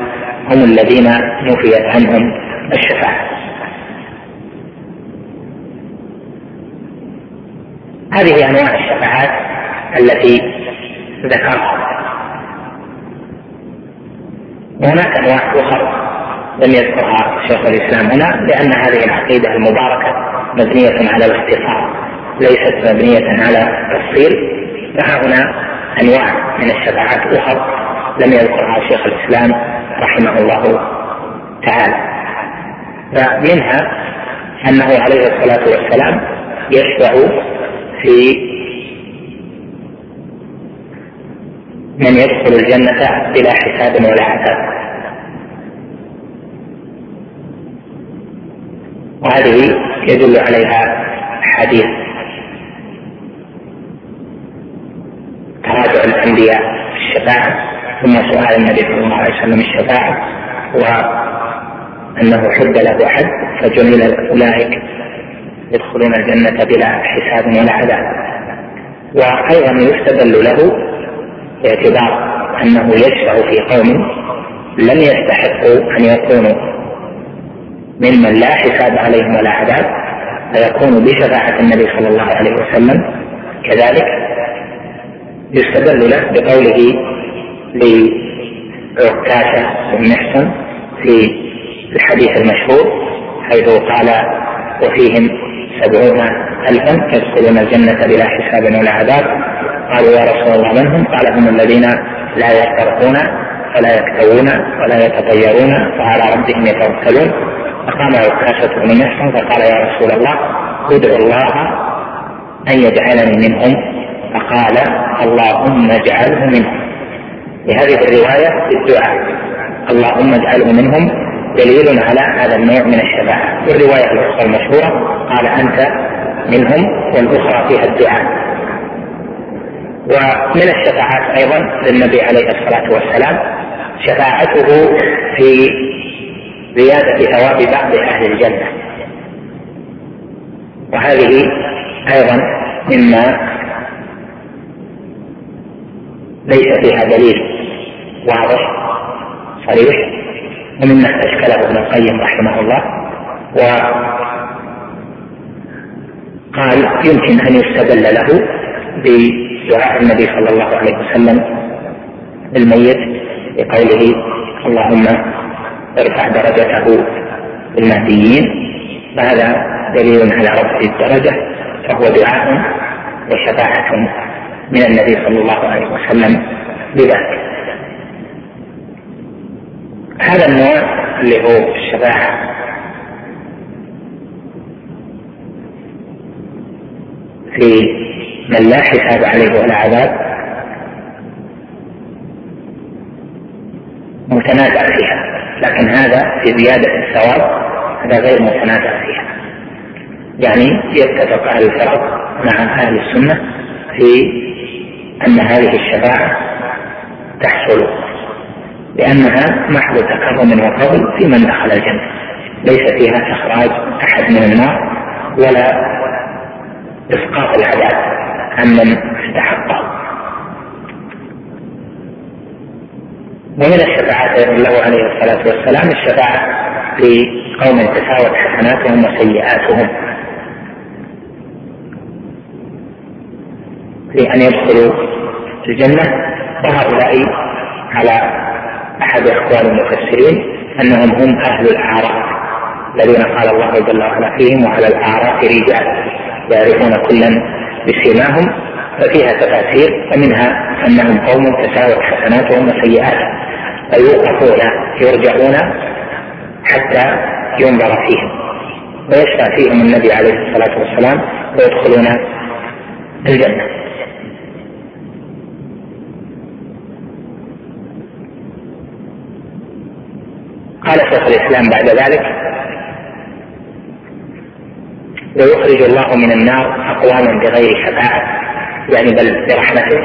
هم الذين نفيت عنهم الشفاعة. هذه أنواع الشفاعات التي ذكرها. وهناك أنواع أخرى لم يذكرها شيخ الإسلام هنا لأن هذه العقيدة المباركة. مبنية على الاختصار ليست مبنية على التفصيل فها هنا أنواع من الشفاعات أخرى لم يذكرها شيخ الإسلام رحمه الله تعالى. فمنها أنه عليه الصلاة والسلام يشفع في من يدخل الجنة بلا حساب ولا عذاب. وهذه يدل عليها حديث تراجع الأنبياء في الشفاعة ثم سؤال النبي صلى الله عليه وسلم الشفاعة وانه حد له حد فجمل أولئك يدخلون الجنة بلا حساب ولا عذاب. وأيضا يستدل له باعتبار أنه يشفع في قوم لم يستحقوا أن يكونوا ممن لا حساب عليهم ولا عذاب فيكون بشفاعة النبي صلى الله عليه وسلم كذلك يستدل له بقوله لعكاشة بن محسن في الحديث المشهور حيث قال وفيهم سبعون ألفا يدخلون الجنة بلا حساب ولا عذاب قالوا يا رسول الله من هم؟ قال هم الذين لا يسترقون ولا يكتوون ولا يتطيرون وعلى ربهم يتوكلون فقام عكاشة بن محسن فقال يا رسول الله ادعو الله أن يجعلني منهم. فقال اللهم اجعله منهم. لهذه الرواية الدعاء. اللهم اجعله منهم دليل على هذا النوع من الشفاعة. والرواية الأخرى المشهورة قال أنت منهم والأخرى فيها الدعاء. ومن الشفاعات أيضا للنبي عليه الصلاة والسلام شفاعته في زيادة ثواب بعض أهل الجنة. وهذه أيضا مما ليس فيها دليل واضح صريح ومما استشكله ابن القيم رحمه الله وقال يمكن أن يستدل له بدعاء النبي صلى الله عليه وسلم الميت بقوله اللهم ارفع درجته المهديين فهذا دليل على رفع الدرجة فهو دعاء وشفاعة من النبي صلى الله عليه وسلم بذلك. هذا النوع اللي هو الشفاعة. في من لا حساب عليه ولا عذاب متنازع فيها. لكن هذا في زيادة الثواب هذا غير متنازع فيها. يعني يتفق أهل الفرق مع أهل السنة في أن هذه الشفاعة تحصل لأنها محض تكرم وفضل في من دخل الجنة. ليس فيها إخراج أحد من النار ولا إسقاط العذاب عن من استحقه. ومن الشفاعات له عليه الصلاة والسلام الشفاعة في قوم تساوت حسناتهم وسيئاتهم. لأن يدخلوا الجنة. وهؤلاء على أحد أقوال المفسرين أنهم هم أهل الأعراف الذين قال الله جل وعلا فيهم وعلى الأعراف رجال يعرفون كلا بسيماهم ففيها تفاسير فمنها أنهم قوم تساوت حسناتهم وسيئاتهم فيوقفون يرجعون حتى ينظر فيهم ويشفع فيهم النبي عليه الصلاة والسلام ويدخلون الجنة. قال شيخ الإسلام بعد ذلك ويخرج الله من النار أقواما بغير شفاعة يعني بل برحمته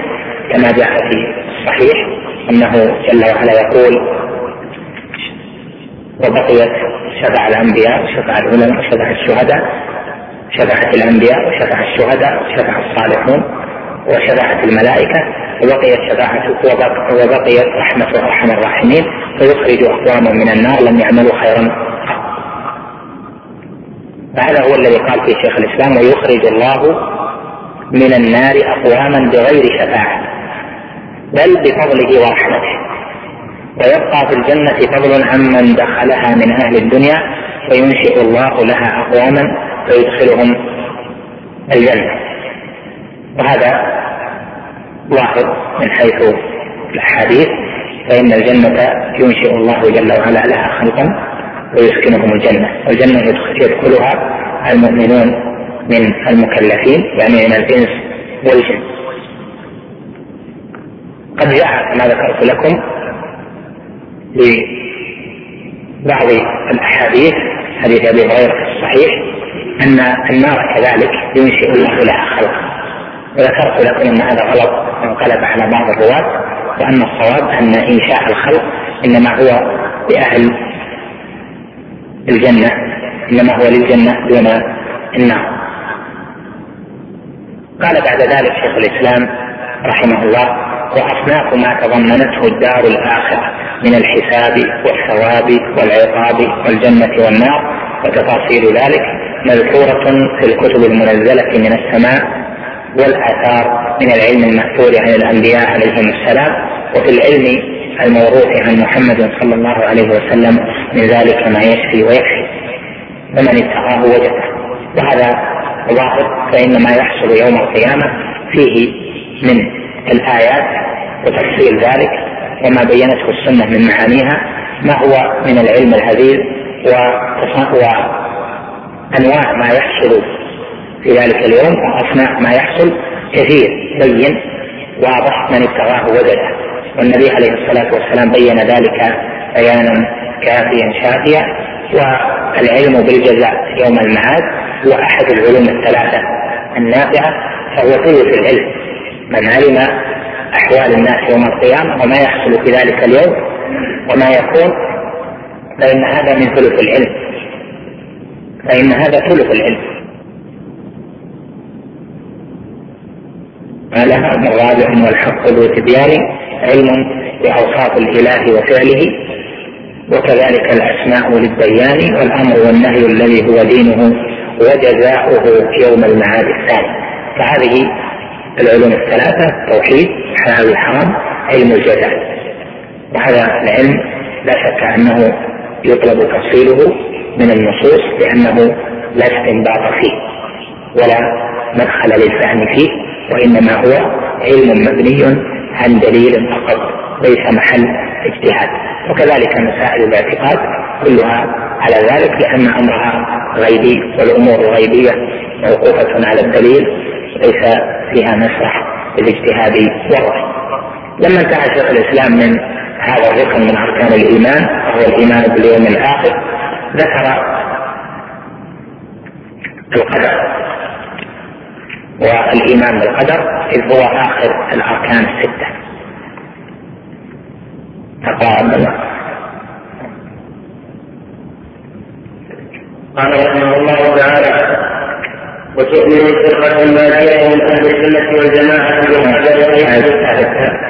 كما جاء في الصحيح أنه جل وعلا يقول وبقيت شفع الأنبياء وشفع العلماء وشفع الشهداء شفعت الأنبياء وشفع الشهداء وشفع الصالحون وشفعت الملائكة وبقيت شفاعة وبقيت رحمة أرحم الراحمين فيخرج أقواما من النار لم يعملوا خيرا. فهذا هو الذي قال فيه شيخ الإسلام ويخرج الله من النار أقواما بغير شفاعة بل بفضله ورحمته. ويبقى في الجنة فضل عمن دخلها من أهل الدنيا فينشئ الله لها أقواما فيدخلهم الجنة. وهذا ظاهر من حيث الأحاديث فإن الجنة ينشئ الله جل وعلا لها خلقا ويسكنهم الجنة والجنة يدخلها المؤمنون من المكلفين يعني من الإنس والجن. قد جاء كما ذكرت لكم لبعض الأحاديث حديث أبي هريرة الصحيح أن النار كذلك ينشئ الله لها خلقا. وذكرت لكم أن هذا غلط انقلب على بعض الرواة وأن الصواب أن إنشاء الخلق إنما هو لأهل الجنة إنما هو للجنة دون النار. قال بعد ذلك شيخ الإسلام رحمه الله واصناف ما تضمنته الدار الآخرة من الحساب والثواب والعقاب والجنة والنار. وتفاصيل ذلك مذكورة في الكتب المنزلة من السماء والآثار من العلم الماثور عن الأنبياء عليهم السلام وفي العلم الموروث عن محمد صلى الله عليه وسلم من ذلك ما يشفي ويكفي فمن اتقاه وجده. وهذا ظاهر فان ما يحصل يوم القيامة فيه من الآيات وتفصيل ذلك وما بينته السنة من معانيها ما هو من العلم الهزيل وأنواع ما يحصل في ذلك اليوم وأصناف ما يحصل كثير بين واضح من ابتغاه وجده. والنبي عليه الصلاة والسلام بين ذلك بيانا كافيا شافيا والعلم بالجزاء يوم المعاد هو أحد العلوم الثلاثة النافعة فهو ثلث العلم. من علم أحوال الناس يوم القيامة وما يحصل في ذلك اليوم وما يكون فإن هذا من ثلث العلم. فإن هذا ثلث العلم. ما لها من رابع والحق ذو تبيان علم بأوصاف الإله وفعله وكذلك الأسماء للديان والأمر والنهي الذي هو دينه. وجزاؤه يوم المعاد الثاني. فهذه العلوم الثلاثة توحيد حلال الحرام علم الجزاء وهذا العلم لا شك أنه يطلب تفصيله من النصوص لأنه لا استنباط فيه ولا مدخل للفهم فيه وإنما هو علم مبني عن دليل فقط ليس محل اجتهاد. وكذلك مسائل الاعتقاد كلها على ذلك لأن أمرها غيبي والأمور الغيبية موقوفة على الدليل ليس فيها مسرح الاجتهاد والرأي. لما انتهى شيخ الإسلام من هذا الركن من أركان الإيمان وهو الإيمان باليوم الآخر ذكر القدر والإيمان بالقدر إذ هو آخر الأركان الستة. تقرأ قال رحمه الله تعالى وتؤمن الفرقة الناجية من أهل السنة والجماعة بهذا